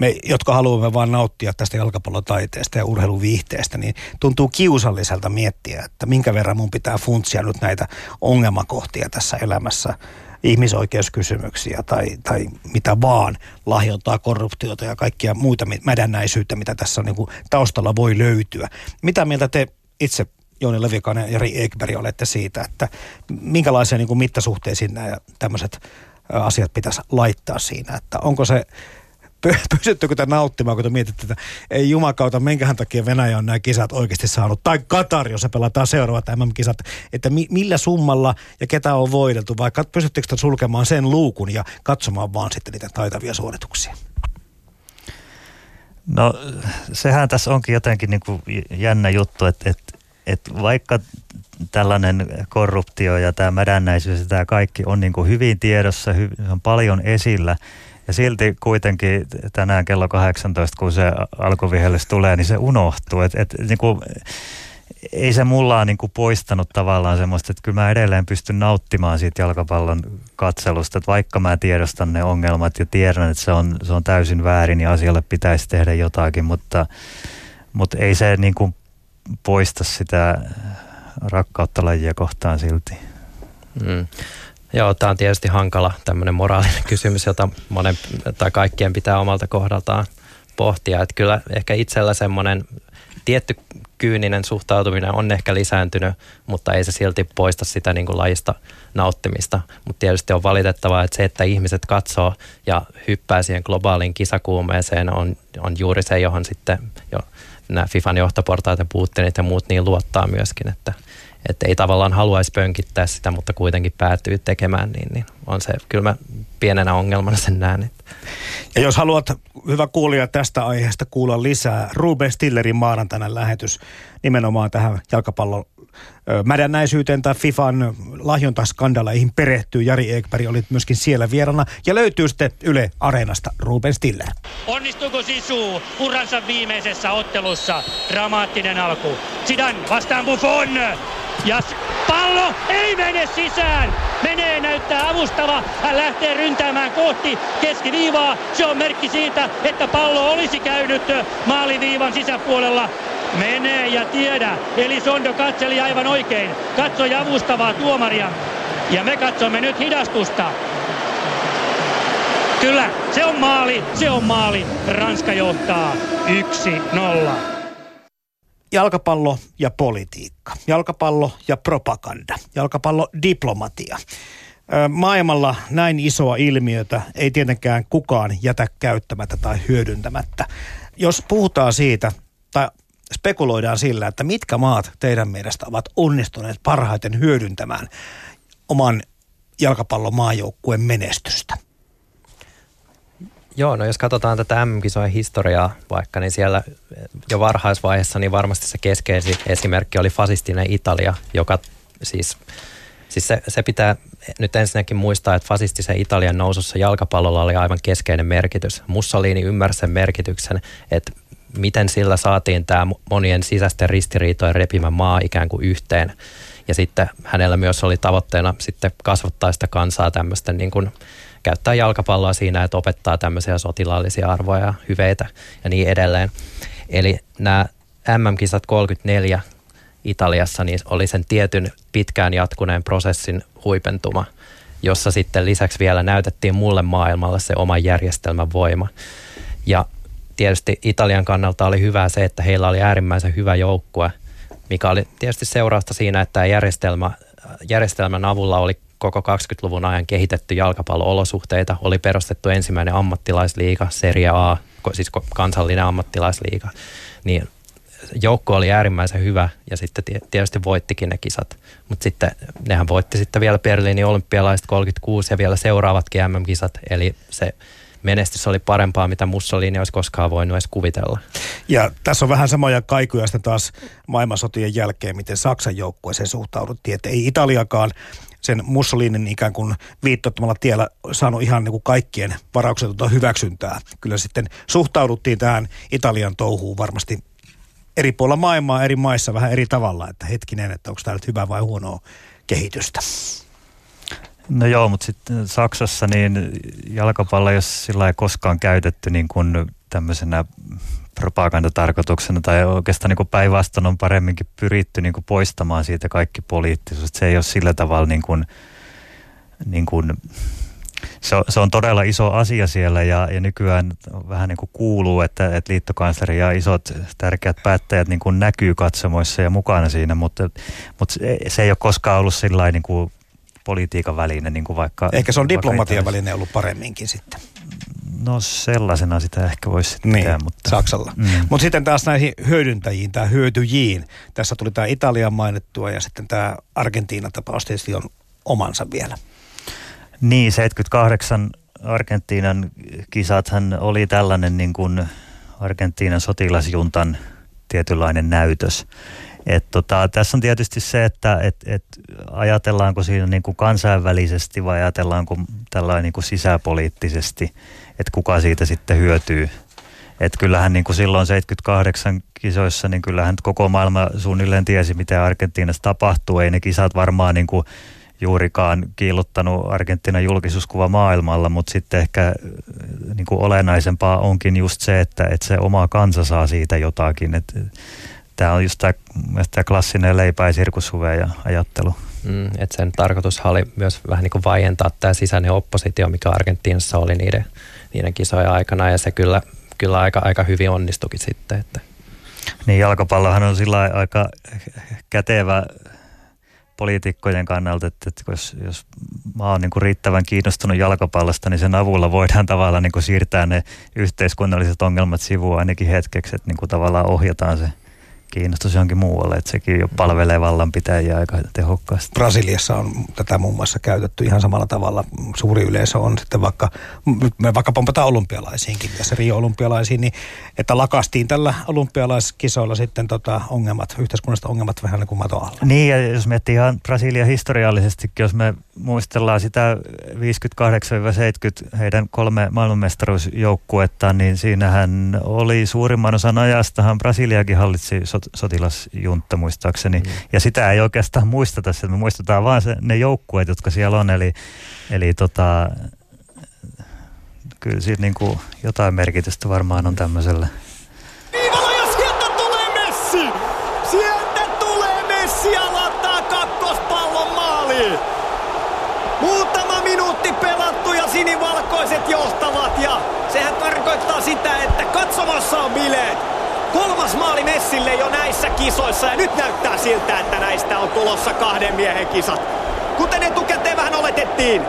me, jotka haluamme vain nauttia tästä jalkapallotaiteesta ja urheiluviihteestä, niin tuntuu kiusalliselta miettiä, että minkä verran mun pitää funtsia nyt näitä ongelmakohtia tässä elämässä, ihmisoikeuskysymyksiä tai, tai mitä vaan, lahjontaa, korruptiota ja kaikkia muita mädännäisyyttä, mitä tässä niin kuin taustalla voi löytyä. Mitä mieltä te itse Jouni Levikainen ja Jari Ekberg olette siitä, että minkälaisia niin kuin mittasuhteisiin nämä tämmöiset asiat pitäisi laittaa siinä, että onko se pysyttekö te nauttimaan, kun te mietitte, että ei jumakauta, minkähän takia Venäjä on nämä kisat oikeasti saanut, tai Katar, jos se pelataan seuraavat MM-kisat, että mi- millä summalla ja ketä on voideltu, vai pystyttekö te sulkemaan sen luukun ja katsomaan vaan sitten niitä taitavia suorituksia? No sehän tässä onkin jotenkin niin kuin jännä juttu, että, että, että vaikka tällainen korruptio ja tämä mädännäisyys ja tämä kaikki on niin kuin hyvin tiedossa, hy- on paljon esillä. Ja silti kuitenkin tänään kello 18, kun se alkuvihellys tulee, niin se unohtuu. Et, et, niin kuin, ei se mulla niin kuin poistanut tavallaan semmoista, että kyllä mä edelleen pystyn nauttimaan siitä jalkapallon katselusta, että vaikka mä tiedostan ne ongelmat ja tiedän, että se on, se on täysin väärin ja asialle pitäisi tehdä jotakin, mutta, mutta ei se niin kuin poista sitä rakkautta lajia kohtaan silti. Mm. Joo, tämä on tietysti hankala tämmöinen moraalinen kysymys, jota monen tai kaikkien pitää omalta kohdaltaan pohtia. Että kyllä ehkä itsellä semmoinen tietty kyyninen suhtautuminen on ehkä lisääntynyt, mutta ei se silti poista sitä niin kuin lajista nauttimista. Mutta tietysti on valitettavaa, että se, että ihmiset katsoo ja hyppää siihen globaaliin kisakuumeeseen on, on juuri se, johon sitten jo nämä FIFAn johtoportaat ja Putinit ja muut niin luottaa myöskin, että – että ei tavallaan haluaisi pönkittää sitä, mutta kuitenkin päätyy tekemään, niin, niin on se kyllä mä pienenä ongelmana sen näen. Että. Ja jos haluat, hyvä kuulija, tästä aiheesta kuulla lisää, Ruben Stillerin maanantaina lähetys nimenomaan tähän jalkapallon mädännäisyyteen tai FIFAn lahjontaskandaleihin perehtyy. Jari Ekberg oli myöskin siellä vierana ja löytyy sitten Yle Areenasta Ruben Stiller. Onnistuuko Sisu uransa viimeisessä ottelussa? Dramaattinen alku. Sidan vastaan Buffon. Ja pallo ei mene sisään. Menee näyttää avustava. Hän lähtee ryntäämään kohti keskiviivaa. Se on merkki siitä, että pallo olisi käynyt maaliviivan sisäpuolella. Menee ja tiedä. Eli Sondo katseli aivan oikein. Katsoi avustavaa tuomaria. Ja me katsomme nyt hidastusta. Kyllä, se on maali, se on maali. Ranska johtaa 1-0. Jalkapallo ja politiikka. Jalkapallo ja propaganda. Jalkapallo diplomatia. Maailmalla näin isoa ilmiötä ei tietenkään kukaan jätä käyttämättä tai hyödyntämättä. Jos puhutaan siitä, tai spekuloidaan sillä, että mitkä maat teidän mielestä ovat onnistuneet parhaiten hyödyntämään oman jalkapallon maajoukkueen menestystä? Joo, no jos katsotaan tätä MM-kisojen historiaa vaikka, niin siellä jo varhaisvaiheessa niin varmasti se keskeisin esimerkki oli fasistinen Italia, joka siis, siis se, se pitää nyt ensinnäkin muistaa, että fasistisen Italian nousussa jalkapallolla oli aivan keskeinen merkitys. Mussolini ymmärsi sen merkityksen, että miten sillä saatiin tämä monien sisäisten ristiriitojen repimä maa ikään kuin yhteen. Ja sitten hänellä myös oli tavoitteena sitten kasvattaa sitä kansaa tämmöisten niin kuin, käyttää jalkapalloa siinä, että opettaa tämmöisiä sotilaallisia arvoja ja hyveitä ja niin edelleen. Eli nämä MM-kisat 34 Italiassa niin oli sen tietyn pitkään jatkuneen prosessin huipentuma, jossa sitten lisäksi vielä näytettiin muulle maailmalle se oman järjestelmän voima. Ja tietysti Italian kannalta oli hyvä se, että heillä oli äärimmäisen hyvä joukkue, mikä oli tietysti seurausta siinä, että järjestelmä, järjestelmän avulla oli koko 20-luvun ajan kehitetty jalkapallo-olosuhteita. Oli perustettu ensimmäinen ammattilaisliiga, Serie A, siis kansallinen ammattilaisliiga. Niin joukko oli äärimmäisen hyvä ja sitten tietysti voittikin ne kisat. Mutta sitten nehän voitti sitten vielä Berliinin olympialaiset 36 ja vielä seuraavatkin MM-kisat. Eli se menestys oli parempaa, mitä Mussolini olisi koskaan voinut edes kuvitella. Ja tässä on vähän samoja kaikuja sitten taas maailmansotien jälkeen, miten Saksan joukkueeseen suhtauduttiin. Että ei Italiakaan sen Mussolinin ikään kuin viittottomalla tiellä saanut ihan niin kuin kaikkien varauksetonta hyväksyntää. Kyllä sitten suhtauduttiin tähän Italian touhuun varmasti eri puolilla maailmaa, eri maissa vähän eri tavalla, että hetkinen, että onko tämä hyvä vai huonoa kehitystä. No joo, mutta sitten Saksassa niin jalkapallo, jos sillä ei koskaan käytetty niin kuin tämmöisenä propagandatarkoituksena tai oikeastaan niin päinvastoin on paremminkin pyritty niin kuin poistamaan siitä kaikki poliittisuus. Se ei ole sillä tavalla niin kuin, niin kuin se on, se on todella iso asia siellä ja, ja nykyään vähän niin kuin kuuluu, että, että liittokansleri ja isot tärkeät päättäjät niin kuin näkyy katsomoissa ja mukana siinä, mutta, mutta se ei ole koskaan ollut sillä niin kuin politiikan väline, niin kuin vaikka... Ehkä se on diplomatian väline ollut paremminkin sitten. No sellaisena sitä ehkä voisi niin, pitää, mutta... Saksalla. Mm. Mutta sitten taas näihin hyödyntäjiin, tämä hyötyjiin. Tässä tuli tämä Italian mainittua ja sitten tämä Argentiinan tapaus tietysti on omansa vielä. Niin, 78 Argentiinan kisathan oli tällainen niin kuin Argentiinan sotilasjuntan tietynlainen näytös. Et tota, tässä on tietysti se, että et, et ajatellaanko siinä niin kuin kansainvälisesti vai ajatellaanko tällainen niin kuin sisäpoliittisesti, että kuka siitä sitten hyötyy. Et kyllähän niin kuin silloin 78 kisoissa, niin kyllähän koko maailma suunnilleen tiesi, mitä Argentiinassa tapahtuu. Ei ne kisat varmaan niin kuin juurikaan kiillottanut Argentiinan julkisuuskuva maailmalla, mutta sitten ehkä niin kuin olennaisempaa onkin just se, että, että se oma kansa saa siitä jotakin. Että tämä on just tämä, tämä klassinen leipäisirkushuve ja ajattelu. Mm, että sen tarkoitus oli myös vähän niin kuin vaientaa tämä sisäinen oppositio, mikä Argentiinassa oli niiden, niiden kisojen aikana ja se kyllä, kyllä aika, aika hyvin onnistukin sitten. Että. Niin jalkapallohan on sillä aika kätevä poliitikkojen kannalta, että, että jos, jos mä oon niin kuin riittävän kiinnostunut jalkapallosta, niin sen avulla voidaan tavallaan niin kuin siirtää ne yhteiskunnalliset ongelmat sivuun ainakin hetkeksi, että niin kuin tavallaan ohjataan se kiinnostus johonkin muualle, että sekin jo palvelee vallanpitäjiä aika tehokkaasti. Brasiliassa on tätä muun muassa käytetty ihan samalla tavalla. Suuri yleisö on sitten vaikka, me vaikka pompataan olympialaisiinkin, tässä Rio-olympialaisiin, niin että lakastiin tällä olympialaiskisoilla sitten tota ongelmat, yhteiskunnalliset ongelmat vähän niin kuin mato alla. Niin, ja jos miettii ihan Brasilia historiallisestikin, jos me muistellaan sitä 58-70 heidän kolme maailmanmestaruusjoukkuetta, niin siinähän oli suurimman osan ajastahan Brasiliakin hallitsi sotilasjuntta muistaakseni. Mm. Ja sitä ei oikeastaan muisteta, että me muistetaan vaan se, ne joukkueet, jotka siellä on. Eli, eli tota, kyllä siitä niin kuin jotain merkitystä varmaan on tämmöiselle. Viivalla ja sieltä tulee Messi! Sieltä tulee Messi ja laittaa kakkospallon maaliin! Muutama minuutti pelattu ja sinivalkoiset johtavat ja sehän tarkoittaa sitä, että katsomassa on bileet. Kolmas maali Messille jo näissä kisoissa ja nyt näyttää siltä, että näistä on tulossa kahden miehen kisat. Kuten etukäteen vähän oletettiin.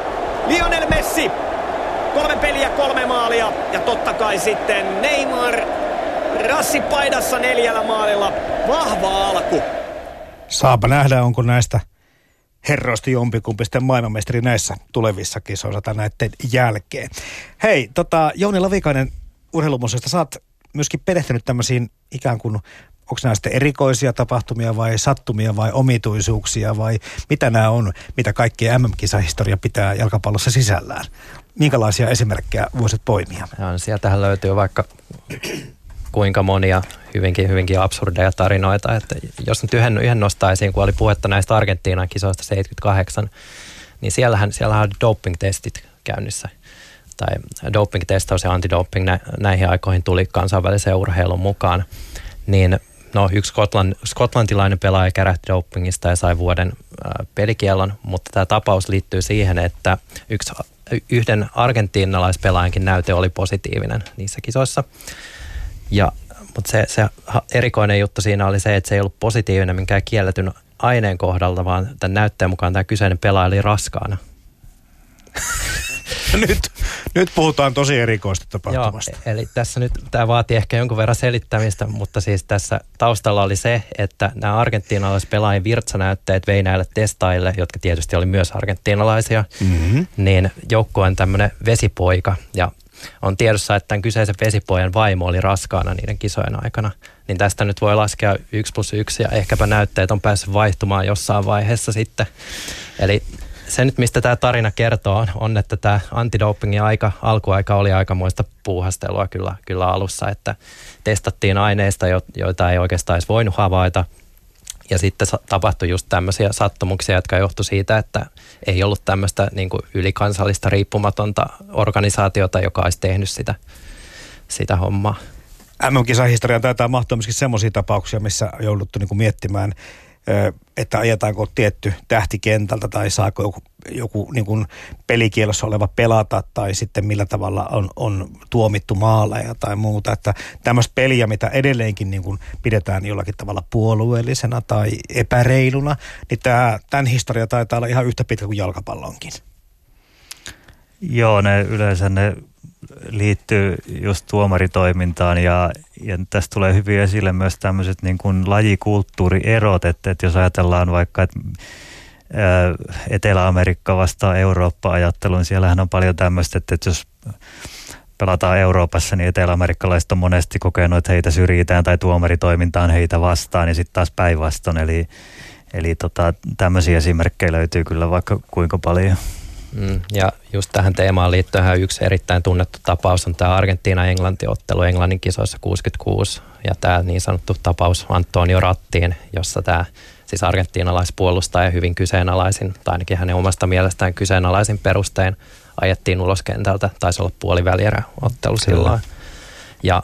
Lionel Messi, kolme peliä, kolme maalia ja totta kai sitten Neymar rassipaidassa neljällä maalilla. Vahva alku. Saapa nähdä, onko näistä herroista jompikumpi sitten maailmanmestari näissä tulevissa kisoissa tai näiden jälkeen. Hei, tota, Jouni Lavikainen urheilumuseosta, oot myöskin perehtynyt tämmöisiin ikään kuin, onko nämä sitten erikoisia tapahtumia vai sattumia vai omituisuuksia vai mitä nämä on, mitä kaikkea MM-kisahistoria pitää jalkapallossa sisällään. Minkälaisia esimerkkejä voisit poimia? Ja, sieltähän löytyy vaikka kuinka monia hyvinkin, hyvinkin absurdeja tarinoita. Että jos nyt yhden, yhden nostaisin, kun oli puhetta näistä Argentiinan kisoista 78, niin siellähän, siellähän oli doping-testit käynnissä – tai doping-testaus ja antidoping nä, näihin aikoihin tuli kansainväliseen urheilun mukaan, niin no, yksi Skotland, skotlantilainen pelaaja kärähti dopingista ja sai vuoden äh, pelikielon, mutta tämä tapaus liittyy siihen, että yksi, yhden argentiinalaispelaajankin näyte oli positiivinen niissä kisoissa. Ja, mutta se, se erikoinen juttu siinä oli se, että se ei ollut positiivinen minkään kielletyn aineen kohdalta, vaan tämän näytteen mukaan tämä kyseinen pelaaja oli raskaana. nyt, nyt puhutaan tosi erikoista tapahtumasta. Joo, eli tässä nyt tämä vaatii ehkä jonkun verran selittämistä, mutta siis tässä taustalla oli se, että nämä argentiinalaiset pelaajien virtsanäytteet vei näille testaille, jotka tietysti oli myös argentiinalaisia, mm-hmm. niin joukkueen tämmöinen vesipoika ja on tiedossa, että tämän kyseisen vesipojan vaimo oli raskaana niiden kisojen aikana. Niin tästä nyt voi laskea 1 plus 1 ja ehkäpä näytteet on päässyt vaihtumaan jossain vaiheessa sitten. Eli se nyt, mistä tämä tarina kertoo, on, että tämä antidopingin aika, alkuaika oli aikamoista puuhastelua kyllä, kyllä alussa, että testattiin aineista, joita ei oikeastaan edes voinut havaita. Ja sitten tapahtui just tämmöisiä sattumuksia, jotka johtu siitä, että ei ollut tämmöistä niin kuin ylikansallista riippumatonta organisaatiota, joka olisi tehnyt sitä, sitä hommaa. MM-kisahistoriaan taitaa mahtua myöskin semmoisia tapauksia, missä jouduttu niin kuin miettimään – että ajetaanko tietty tähti kentältä tai saako joku, joku niin kuin pelikielossa oleva pelata tai sitten millä tavalla on, on tuomittu maaleja tai muuta. Että tämmöistä peliä, mitä edelleenkin niin kuin pidetään jollakin tavalla puolueellisena tai epäreiluna, niin tämä, tämän historia taitaa olla ihan yhtä pitkä kuin jalkapallonkin. Joo, ne yleensä ne liittyy just tuomaritoimintaan ja, ja tästä tulee hyvin esille myös tämmöiset niin kuin lajikulttuurierot, että, että jos ajatellaan vaikka, että Etelä-Amerikka vastaa Eurooppa-ajattelun, niin siellähän on paljon tämmöistä, että, että jos pelataan Euroopassa, niin etelä-amerikkalaiset on monesti kokenut, että heitä syrjitään tai tuomaritoimintaan heitä vastaan, niin sitten taas päinvastoin. Eli, eli tota, tämmöisiä esimerkkejä löytyy kyllä vaikka kuinka paljon. Mm, ja just tähän teemaan liittyen yksi erittäin tunnettu tapaus on tämä Argentiina-Englanti-ottelu Englannin kisoissa 66 ja tämä niin sanottu tapaus Antonio Rattiin, jossa tämä siis argentiinalaispuolustaja hyvin kyseenalaisin, tai ainakin hänen omasta mielestään kyseenalaisin perustein ajettiin ulos kentältä, taisi olla puolivälierä ottelu silloin. Ja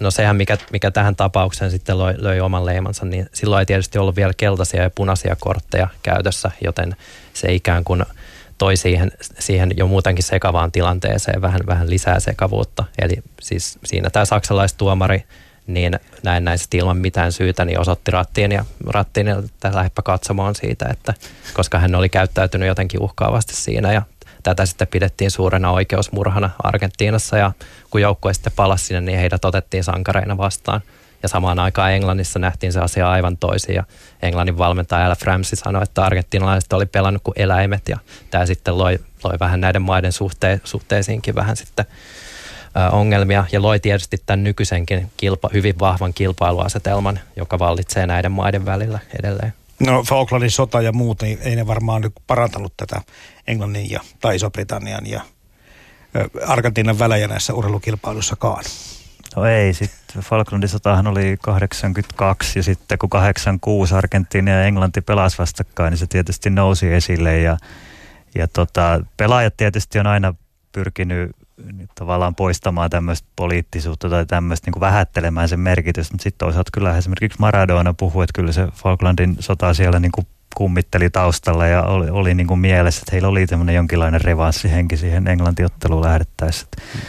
no sehän, mikä, mikä tähän tapaukseen sitten löi, löi oman leimansa, niin silloin ei tietysti ollut vielä keltaisia ja punaisia kortteja käytössä, joten se ikään kuin – toi siihen, siihen jo muutenkin sekavaan tilanteeseen vähän, vähän lisää sekavuutta. Eli siis siinä tämä saksalaistuomari niin näin näin ilman mitään syytä, niin osoitti rattiin ja rattiin, että lähdepä katsomaan siitä, että koska hän oli käyttäytynyt jotenkin uhkaavasti siinä ja tätä sitten pidettiin suurena oikeusmurhana Argentiinassa ja kun joukkue sitten palasi sinne, niin heidät otettiin sankareina vastaan – ja samaan aikaan Englannissa nähtiin se asia aivan toisin ja Englannin valmentaja Al Ramsey sanoi, että argentinalaiset oli pelannut kuin eläimet ja tämä sitten loi, loi vähän näiden maiden suhte, suhteisiinkin vähän sitten ongelmia ja loi tietysti tämän nykyisenkin kilpa, hyvin vahvan kilpailuasetelman, joka vallitsee näiden maiden välillä edelleen. No Falklandin sota ja muut, niin ei ne varmaan parantanut tätä Englannin ja, tai Iso-Britannian ja Argentiinan välejä näissä urheilukilpailuissakaan. No ei, sitten Falklandin sotahan oli 82 ja sitten kun 86 Argentiina ja Englanti pelasi vastakkain, niin se tietysti nousi esille ja, ja tota, pelaajat tietysti on aina pyrkinyt tavallaan poistamaan tämmöistä poliittisuutta tai tämmöistä niin vähättelemään sen merkitystä, mutta sitten toisaalta kyllä esimerkiksi Maradona puhui, että kyllä se Falklandin sota siellä niin kuin kummitteli taustalla ja oli, oli niin kuin mielessä, että heillä oli tämmöinen jonkinlainen revanssihenki siihen Englantiotteluun lähdettäessä.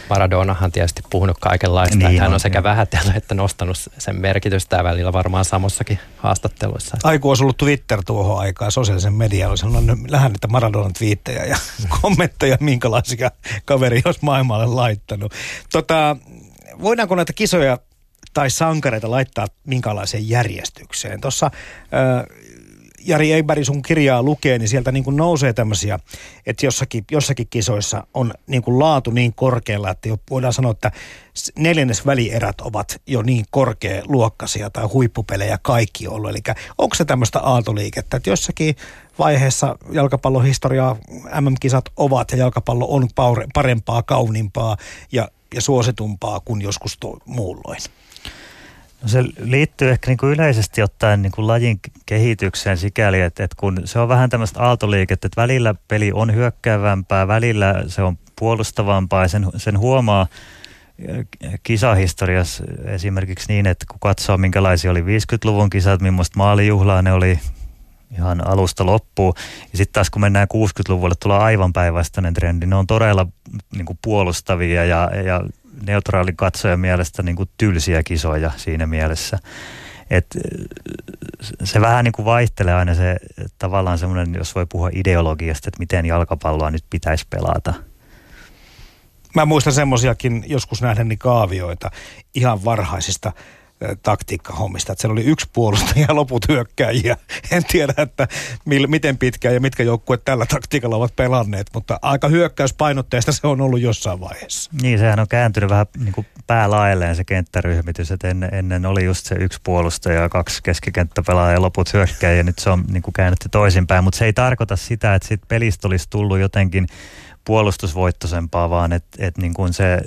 Maradonahan tietysti puhunut kaikenlaista, niin, että hän on sekä vähätellyt että nostanut sen merkitystä välillä varmaan samossakin haastatteluissa. Aiku olisi ollut Twitter tuohon aikaan, sosiaalisen median olisi sanonut lähden niitä Maradonan twiittejä ja kommentteja, minkälaisia kaveri olisi maailmalle laittanut. Tota, voidaanko näitä kisoja tai sankareita laittaa minkälaiseen järjestykseen? Tuossa Jari Eiberg sun kirjaa lukee, niin sieltä niin kuin nousee tämmöisiä, että jossakin, jossakin kisoissa on niin kuin laatu niin korkealla, että jo voidaan sanoa, että neljännes välierät ovat jo niin luokkaisia tai huippupelejä kaikki ollut. Eli onko se tämmöistä aaltoliikettä, että jossakin vaiheessa jalkapallohistoriaa MM-kisat ovat ja jalkapallo on parempaa, kauniimpaa ja, ja suositumpaa kuin joskus tuo muulloin? No se liittyy ehkä niin kuin yleisesti ottaen niin kuin lajin kehitykseen sikäli, että, että kun se on vähän tämmöistä aaltoliikettä, että välillä peli on hyökkäävämpää, välillä se on puolustavampaa ja sen, sen huomaa kisahistoriassa esimerkiksi niin, että kun katsoo minkälaisia oli 50-luvun kisat, millaista maalijuhlaa ne oli ihan alusta loppuun. Ja sitten taas kun mennään 60-luvulle, tulee aivan päinvastainen trendi. Ne on todella niin kuin puolustavia ja, ja neutraalin katsojan mielestä niin kuin tylsiä kisoja siinä mielessä. et se vähän niin kuin vaihtelee aina se tavallaan semmoinen, jos voi puhua ideologiasta, että miten jalkapalloa nyt pitäisi pelata. Mä muistan semmoisiakin joskus nähdeni kaavioita ihan varhaisista taktiikkahommista. Että siellä oli yksi puolustaja ja loput hyökkääjiä. En tiedä, että mil, miten pitkään ja mitkä joukkueet tällä taktiikalla ovat pelanneet, mutta aika hyökkäyspainotteista se on ollut jossain vaiheessa. Niin, sehän on kääntynyt vähän niin kuin päälailleen se kenttäryhmitys, että ennen, ennen oli just se yksi puolustaja, kaksi keskikenttäpelaajaa ja loput hyökkääjiä, ja nyt se on niin kuin käännetty toisinpäin, mutta se ei tarkoita sitä, että siitä pelistä olisi tullut jotenkin puolustusvoittoisempaa, vaan että et niin kuin se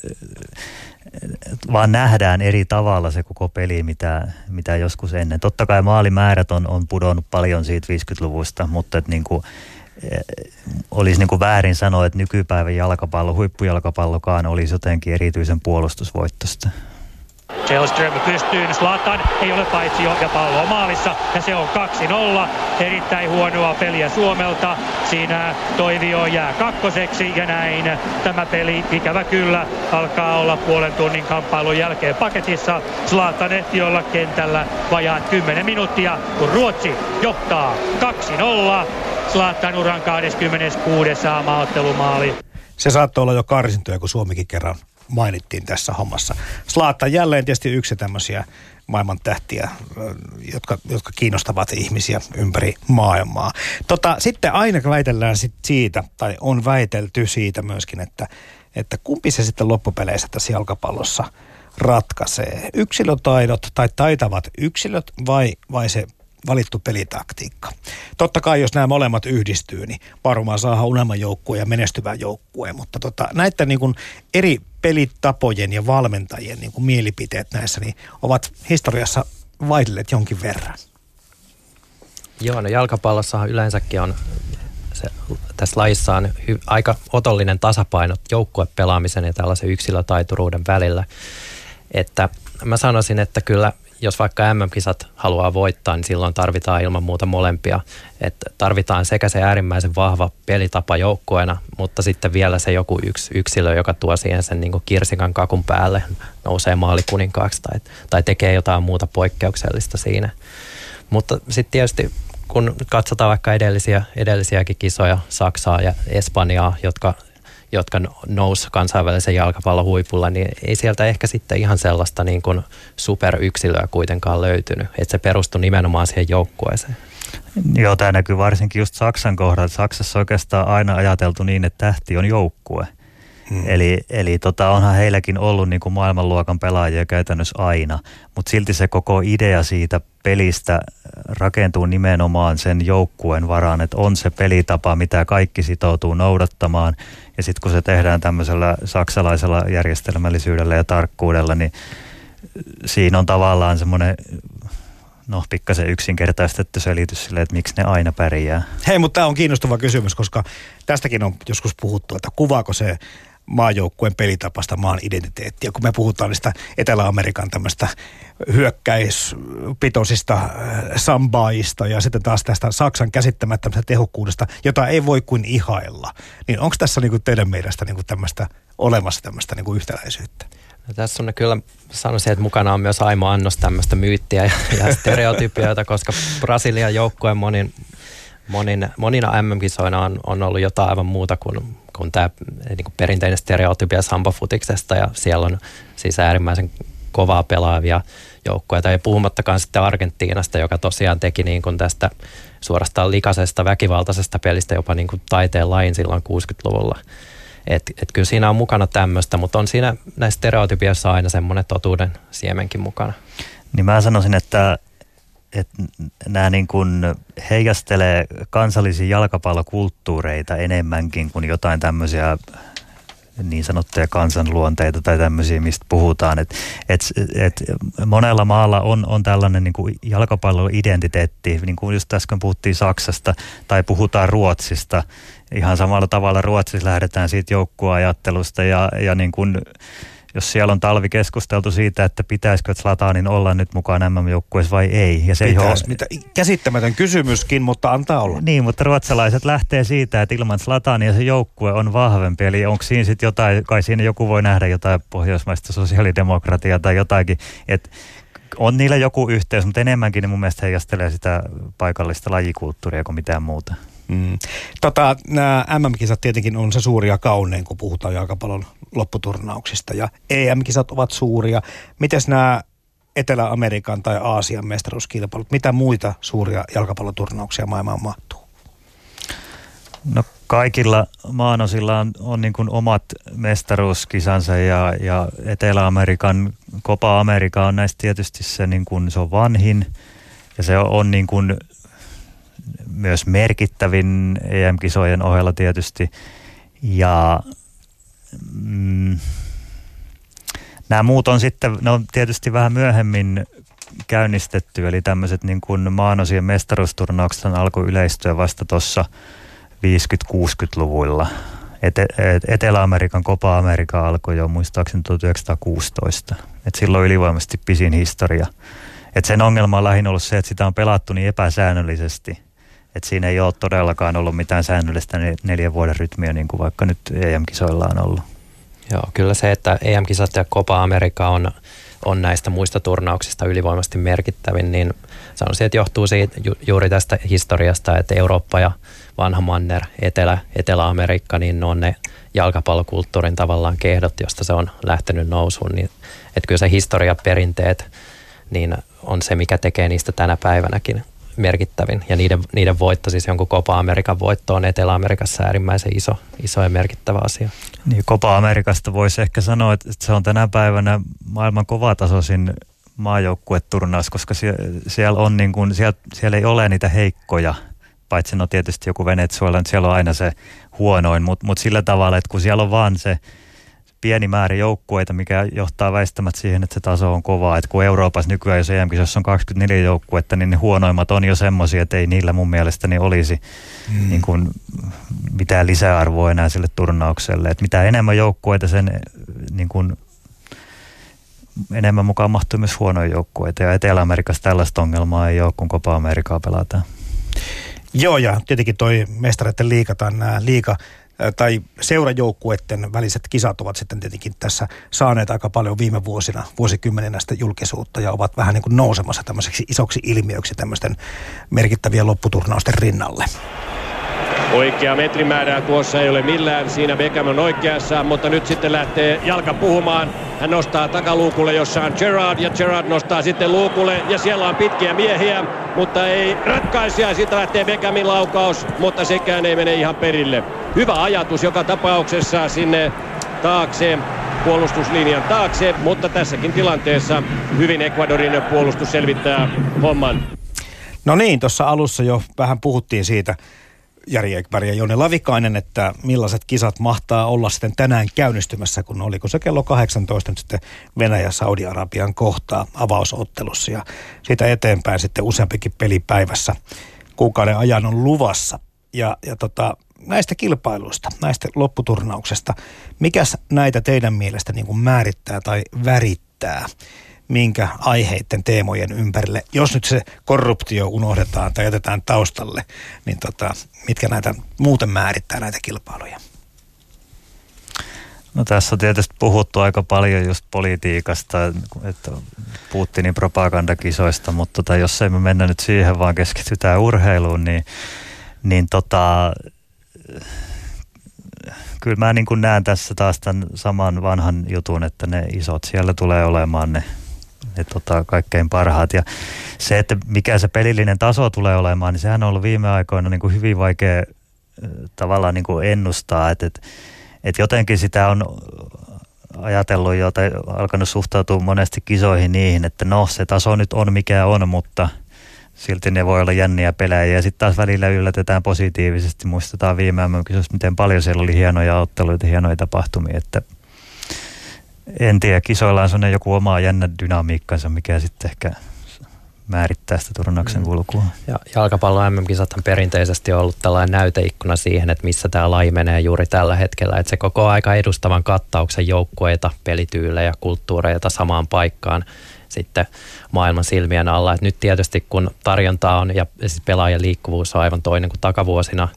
vaan nähdään eri tavalla se koko peli, mitä, mitä joskus ennen. Totta kai maalimäärät on, on pudonnut paljon siitä 50-luvusta, mutta että niin kuin, eh, olisi niin kuin väärin sanoa, että nykypäivän jalkapallo, huippujalkapallokaan olisi jotenkin erityisen puolustusvoittosta. Selström pystyyn, Slatan ei ole paitsi ja pallo on maalissa ja se on 2-0. Erittäin huonoa peliä Suomelta. Siinä Toivio jää kakkoseksi ja näin tämä peli ikävä kyllä alkaa olla puolen tunnin kamppailun jälkeen paketissa. Slatan ehti olla kentällä vajaat 10 minuuttia, kun Ruotsi johtaa 2-0. Slatan uran 26. maaottelumaali. Se saattoi olla jo karsintoja, kun Suomikin kerran mainittiin tässä hommassa. Slaatta jälleen tietysti yksi tämmöisiä maailman tähtiä, jotka, jotka kiinnostavat ihmisiä ympäri maailmaa. Tota, sitten aina väitellään sit siitä, tai on väitelty siitä myöskin, että, että kumpi se sitten loppupeleissä tässä jalkapallossa ratkaisee. Yksilötaidot tai taitavat yksilöt vai, vai se valittu pelitaktiikka. Totta kai, jos nämä molemmat yhdistyy, niin varmaan saa unelman joukkue ja menestyvä joukkue, mutta tota, näiden niin kuin eri pelitapojen ja valmentajien niin kuin mielipiteet näissä niin ovat historiassa vaihdelleet jonkin verran. Joo, no jalkapallossahan yleensäkin on se, tässä lajissa on hy, aika otollinen tasapaino joukkuepelaamisen ja tällaisen yksilötaituruuden välillä. Että mä sanoisin, että kyllä jos vaikka MM-kisat haluaa voittaa, niin silloin tarvitaan ilman muuta molempia. Että tarvitaan sekä se äärimmäisen vahva pelitapa joukkueena, mutta sitten vielä se joku yksi yksilö, joka tuo siihen sen niin kirsikan kakun päälle, nousee maalikuninkkaaksi tai, tai tekee jotain muuta poikkeuksellista siinä. Mutta sitten tietysti kun katsotaan vaikka edellisiä, edellisiäkin kisoja, Saksaa ja Espanjaa, jotka jotka nousi kansainvälisen jalkapallon huipulla, niin ei sieltä ehkä sitten ihan sellaista niin kuin superyksilöä kuitenkaan löytynyt. Että se perustui nimenomaan siihen joukkueeseen. Joo, tämä näkyy varsinkin just Saksan kohdalla. Saksassa oikeastaan aina ajateltu niin, että tähti on joukkue. Hmm. Eli, eli tota, onhan heilläkin ollut niin kuin maailmanluokan pelaajia käytännössä aina, mutta silti se koko idea siitä pelistä rakentuu nimenomaan sen joukkueen varaan, että on se pelitapa, mitä kaikki sitoutuu noudattamaan. Ja sitten kun se tehdään tämmöisellä saksalaisella järjestelmällisyydellä ja tarkkuudella, niin siinä on tavallaan semmoinen no pikkasen yksinkertaistettu selitys sille, että miksi ne aina pärjää. Hei, mutta tämä on kiinnostava kysymys, koska tästäkin on joskus puhuttu, että kuvaako se maajoukkueen pelitapasta maan identiteettiä, kun me puhutaan niistä Etelä-Amerikan tämmöistä hyökkäispitoisista äh, sambaista ja sitten taas tästä Saksan käsittämättömästä tehokkuudesta, jota ei voi kuin ihailla. Niin onko tässä niinku teidän mielestä niinku tämmöistä olemassa tämmöistä niinku yhtäläisyyttä? No, tässä on kyllä, sanoisin, että mukana on myös aimo annos tämmöistä myyttiä ja, ja stereotypioita, koska Brasilian joukkueen monin, monin, monina MM-kisoina on, on ollut jotain aivan muuta kuin, kuin tämä niin perinteinen stereotypia sambafutiksesta ja siellä on siis äärimmäisen kovaa pelaavia joukkueita. Ja puhumattakaan sitten Argentiinasta, joka tosiaan teki niin kuin tästä suorastaan likaisesta, väkivaltaisesta pelistä jopa niin kuin taiteen lain silloin 60-luvulla. Et, et kyllä siinä on mukana tämmöistä, mutta on siinä näissä stereotypioissa aina semmoinen totuuden siemenkin mukana. Niin mä sanoisin, että, että nämä niin kuin heijastelee kansallisia jalkapallokulttuureita enemmänkin kuin jotain tämmöisiä niin sanottuja kansanluonteita tai tämmöisiä, mistä puhutaan. Et, et, et monella maalla on, on tällainen niin kuin jalkapalloidentiteetti, niin kuin just äsken puhuttiin Saksasta tai puhutaan Ruotsista. Ihan samalla tavalla Ruotsissa lähdetään siitä joukkueajattelusta ja, ja niin kuin jos siellä on talvi keskusteltu siitä, että pitäisikö Zlatanin olla nyt mukaan MM-joukkueessa vai ei. Ja se Pitäis, ei ole... mitä, käsittämätön kysymyskin, mutta antaa olla. Niin, mutta ruotsalaiset lähtee siitä, että ilman Zlatania se joukkue on vahvempi. Eli onko siinä sitten jotain, kai siinä joku voi nähdä jotain pohjoismaista sosiaalidemokratiaa tai jotakin, että on niillä joku yhteys, mutta enemmänkin ne mun mielestä heijastelee sitä paikallista lajikulttuuria kuin mitään muuta. Mm. Tota, nämä MM-kisat tietenkin on se suuria kaunein, kun puhutaan jalkapallon lopputurnauksista. Ja EM-kisat ovat suuria. Mites nämä Etelä-Amerikan tai Aasian mestaruuskilpailut, mitä muita suuria jalkapalloturnauksia maailmaan mahtuu? No kaikilla maanosilla on, on niin kuin omat mestaruuskisansa ja, ja Etelä-Amerikan, Copa Amerika on näistä tietysti se, niin kuin, se on vanhin ja se on, on niin kuin myös merkittävin EM-kisojen ohella tietysti. Ja mm, nämä muut on sitten, ne on tietysti vähän myöhemmin käynnistetty, eli tämmöiset niin kuin maanosien mestaruusturnaukset alkoi yleistyä vasta tuossa 50-60-luvuilla. Ete- Etelä-Amerikan Copa Amerika alkoi jo muistaakseni 1916. Et silloin ylivoimaisesti pisin historia. Et sen ongelma on lähinnä ollut se, että sitä on pelattu niin epäsäännöllisesti – että siinä ei ole todellakaan ollut mitään säännöllistä neljän vuoden rytmiä, niin kuin vaikka nyt EM-kisoilla on ollut. Joo, kyllä se, että EM-kisat ja Copa America on, on näistä muista turnauksista ylivoimasti merkittävin, niin sanoisin, että johtuu siitä, ju, juuri tästä historiasta, että Eurooppa ja vanha manner, Etelä, Etelä-Amerikka, niin ne on ne jalkapallokulttuurin tavallaan kehdot, josta se on lähtenyt nousuun. Niin, että kyllä se historiaperinteet niin on se, mikä tekee niistä tänä päivänäkin merkittävin. Ja niiden, niiden voitto, siis jonkun Copa Amerikan voitto on Etelä-Amerikassa äärimmäisen iso, iso ja merkittävä asia. Niin, Copa Amerikasta voisi ehkä sanoa, että se on tänä päivänä maailman kovatasoisin maajoukkueturnaus, koska siellä, siellä, on niin kuin, siellä, siellä ei ole niitä heikkoja, paitsi no tietysti joku Venezuela, siellä on aina se huonoin, mutta mut sillä tavalla, että kun siellä on vaan se pieni määrä joukkueita, mikä johtaa väistämättä siihen, että se taso on kova. Et kun Euroopassa nykyään, jos em on 24 joukkuetta, niin ne huonoimmat on jo semmoisia, että ei niillä mun mielestäni olisi mm. niin kuin mitään lisäarvoa enää sille turnaukselle. Et mitä enemmän joukkueita, sen niin kuin, enemmän mukaan mahtuu myös huonoja joukkueita. Ja Etelä-Amerikassa tällaista ongelmaa ei ole, kun Copa Amerikaa pelataan. Joo, ja tietenkin toi mestareiden liika tai nämä liika tai seurajoukkueiden väliset kisat ovat sitten tietenkin tässä saaneet aika paljon viime vuosina, vuosikymmeninä sitä julkisuutta ja ovat vähän niin kuin nousemassa tämmöiseksi isoksi ilmiöksi tämmöisten merkittävien lopputurnausten rinnalle. Oikea metrimäärää tuossa ei ole millään. Siinä Beckham on oikeassa, mutta nyt sitten lähtee jalka puhumaan. Hän nostaa takaluukulle, jossa on Gerard ja Gerard nostaa sitten luukulle ja siellä on pitkiä miehiä, mutta ei ratkaisia. Siitä lähtee Beckhamin laukaus, mutta sekään ei mene ihan perille. Hyvä ajatus joka tapauksessa sinne taakse puolustuslinjan taakse, mutta tässäkin tilanteessa hyvin Ecuadorin puolustus selvittää homman. No niin, tuossa alussa jo vähän puhuttiin siitä, Jari Ekberg ja Joni Lavikainen, että millaiset kisat mahtaa olla sitten tänään käynnistymässä, kun oliko se kello 18 nyt sitten Venäjä Saudi-Arabian kohtaa avausottelussa ja siitä eteenpäin sitten useampikin peli päivässä kuukauden ajan on luvassa. Ja, ja tota, näistä kilpailuista, näistä lopputurnauksesta, mikäs näitä teidän mielestä niin kuin määrittää tai värittää? Minkä aiheiden teemojen ympärille, jos nyt se korruptio unohdetaan tai jätetään taustalle, niin tota, mitkä näitä muuten määrittää näitä kilpailuja? No tässä on tietysti puhuttu aika paljon just politiikasta, että Putinin propagandakisoista, mutta tota, jos ei me mennä nyt siihen, vaan keskitytään urheiluun, niin, niin tota, kyllä mä niin näen tässä taas tämän saman vanhan jutun, että ne isot siellä tulee olemaan ne ne tota, kaikkein parhaat. Ja se, että mikä se pelillinen taso tulee olemaan, niin sehän on ollut viime aikoina niin kuin hyvin vaikea tavallaan niin kuin ennustaa. Että, että, että jotenkin sitä on ajatellut jo tai alkanut suhtautua monesti kisoihin niihin, että no se taso nyt on mikä on, mutta silti ne voi olla jänniä pelejä. Ja sitten taas välillä yllätetään positiivisesti. Muistetaan viime kisossa, miten paljon siellä oli hienoja otteluita, hienoja tapahtumia, että – en tiedä, kisoilla on sellainen joku oma jännä dynamiikkansa, mikä sitten ehkä määrittää sitä turnauksen mm. kulkua. Ja jalkapallon MM-kisat on perinteisesti ollut tällainen näyteikkuna siihen, että missä tämä laji menee juuri tällä hetkellä. Että se koko aika edustavan kattauksen joukkueita, pelityylejä, kulttuureita samaan paikkaan sitten maailman silmien alla. Et nyt tietysti kun tarjontaa on ja siis pelaajan liikkuvuus on aivan toinen kuin takavuosina,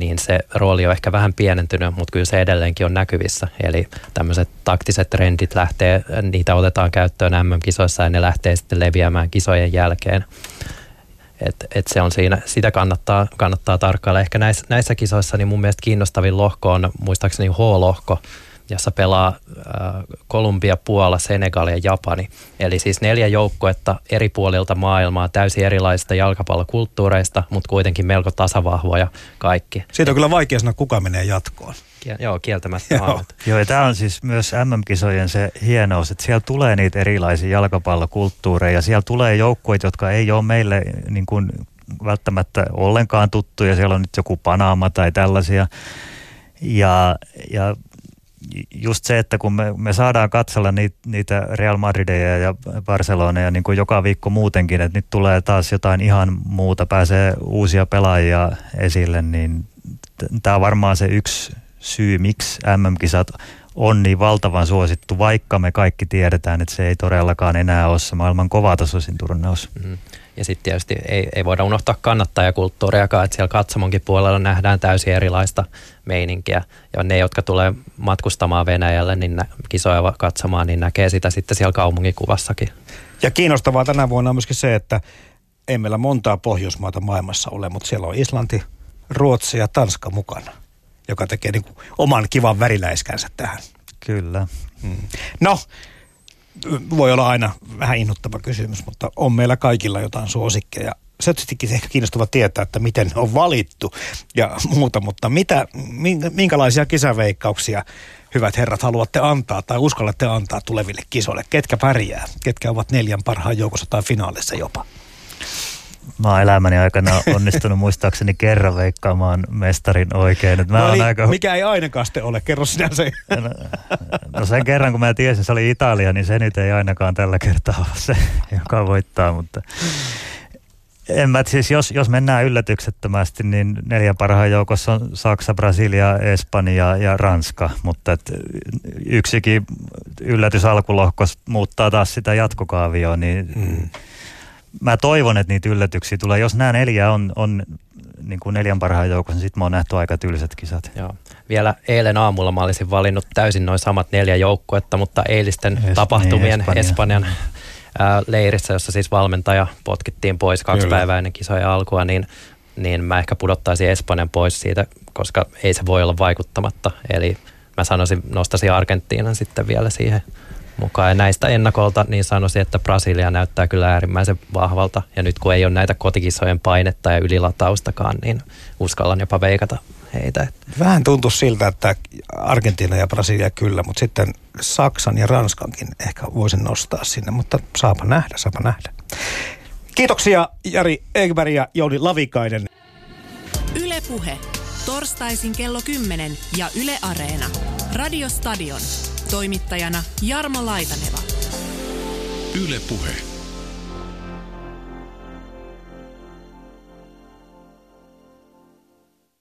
niin se rooli on ehkä vähän pienentynyt, mutta kyllä se edelleenkin on näkyvissä. Eli tämmöiset taktiset trendit lähtee, niitä otetaan käyttöön MM-kisoissa ja ne lähtee sitten leviämään kisojen jälkeen. Et, et se on siinä, sitä kannattaa, kannattaa tarkkailla. Ehkä näissä, näissä kisoissa niin mun mielestä kiinnostavin lohko on muistaakseni H-lohko, jossa pelaa äh, Kolumbia, Puola, Senegal ja Japani. Eli siis neljä joukkuetta eri puolilta maailmaa, täysin erilaisista jalkapallokulttuureista, mutta kuitenkin melko tasavahvoja kaikki. Siitä on kyllä vaikea sanoa, kuka menee jatkoon. Kiel, joo, kieltämättä. Joo. joo, ja tämä on siis myös MM-kisojen se hienous, että siellä tulee niitä erilaisia jalkapallokulttuureja. Siellä tulee joukkueita, jotka ei ole meille niin kuin välttämättä ollenkaan tuttuja. Siellä on nyt joku Panama tai tällaisia. Ja, ja just se, että kun me, me saadaan katsella niitä, niitä Real Madrideja ja Barceloneja niin kuin joka viikko muutenkin, että nyt tulee taas jotain ihan muuta, pääsee uusia pelaajia esille, niin tämä on varmaan se yksi syy, miksi MM-kisat on niin valtavan suosittu, vaikka me kaikki tiedetään, että se ei todellakaan enää ole se maailman kovatasoisin turnaus. Mm-hmm. Ja sitten tietysti ei, ei voida unohtaa kannattajakulttuuriakaan, että siellä katsomonkin puolella nähdään täysin erilaista meininkiä. Ja ne, jotka tulee matkustamaan Venäjälle niin nä- kisoja katsomaan, niin näkee sitä sitten siellä kaupunkikuvassakin. Ja kiinnostavaa tänä vuonna on myöskin se, että ei meillä montaa Pohjoismaata maailmassa ole, mutta siellä on Islanti, Ruotsi ja Tanska mukana, joka tekee niin kuin oman kivan väriläiskänsä tähän. Kyllä. Mm. No, voi olla aina vähän innoittava kysymys, mutta on meillä kaikilla jotain suosikkeja. Se on ehkä kiinnostava tietää, että miten ne on valittu ja muuta, mutta mitä, minkälaisia kisaveikkauksia hyvät herrat haluatte antaa tai uskallatte antaa tuleville kisoille? Ketkä pärjää? Ketkä ovat neljän parhaan joukossa tai finaalissa jopa? Mä oon elämäni aikana onnistunut muistaakseni kerran veikkaamaan mestarin oikein. mä no niin, aika... Mikä ei ainakaan sitten ole, kerro sinä se. No, no sen kerran kun mä tiesin, se oli Italia, niin se nyt ei ainakaan tällä kertaa ole se, joka voittaa. Mutta en mä, siis jos, jos mennään yllätyksettömästi, niin neljän parhaan joukossa on Saksa, Brasilia, Espanja ja Ranska, mutta et yksikin yllätys alkulohkos muuttaa taas sitä jatkokaavioa, niin mm mä toivon, että niitä yllätyksiä tulee. Jos nämä neljä on, on niin kuin neljän parhaan joukossa, niin sitten mä oon nähty aika tylsät kisat. Joo. Vielä eilen aamulla mä olisin valinnut täysin noin samat neljä joukkuetta, mutta eilisten Espanja, tapahtumien Espanja. Espanjan ää, leirissä, jossa siis valmentaja potkittiin pois kaksi Kyllä. päivää ennen kisoja alkua, niin, niin mä ehkä pudottaisin Espanjan pois siitä, koska ei se voi olla vaikuttamatta. Eli mä sanoisin, nostaisin Argentiinan sitten vielä siihen mukaan. Ja näistä ennakolta niin sanoisin, että Brasilia näyttää kyllä äärimmäisen vahvalta. Ja nyt kun ei ole näitä kotikisojen painetta ja ylilataustakaan, niin uskallan jopa veikata heitä. Vähän tuntuu siltä, että Argentiina ja Brasilia kyllä, mutta sitten Saksan ja Ranskankin ehkä voisin nostaa sinne, mutta saapa nähdä, saapa nähdä. Kiitoksia Jari Egberg ja Jouni Lavikainen. Ylepuhe. Torstaisin kello 10 ja Yle Areena. Radiostadion. Toimittajana Jarmo Laitaneva. Yle Puhe.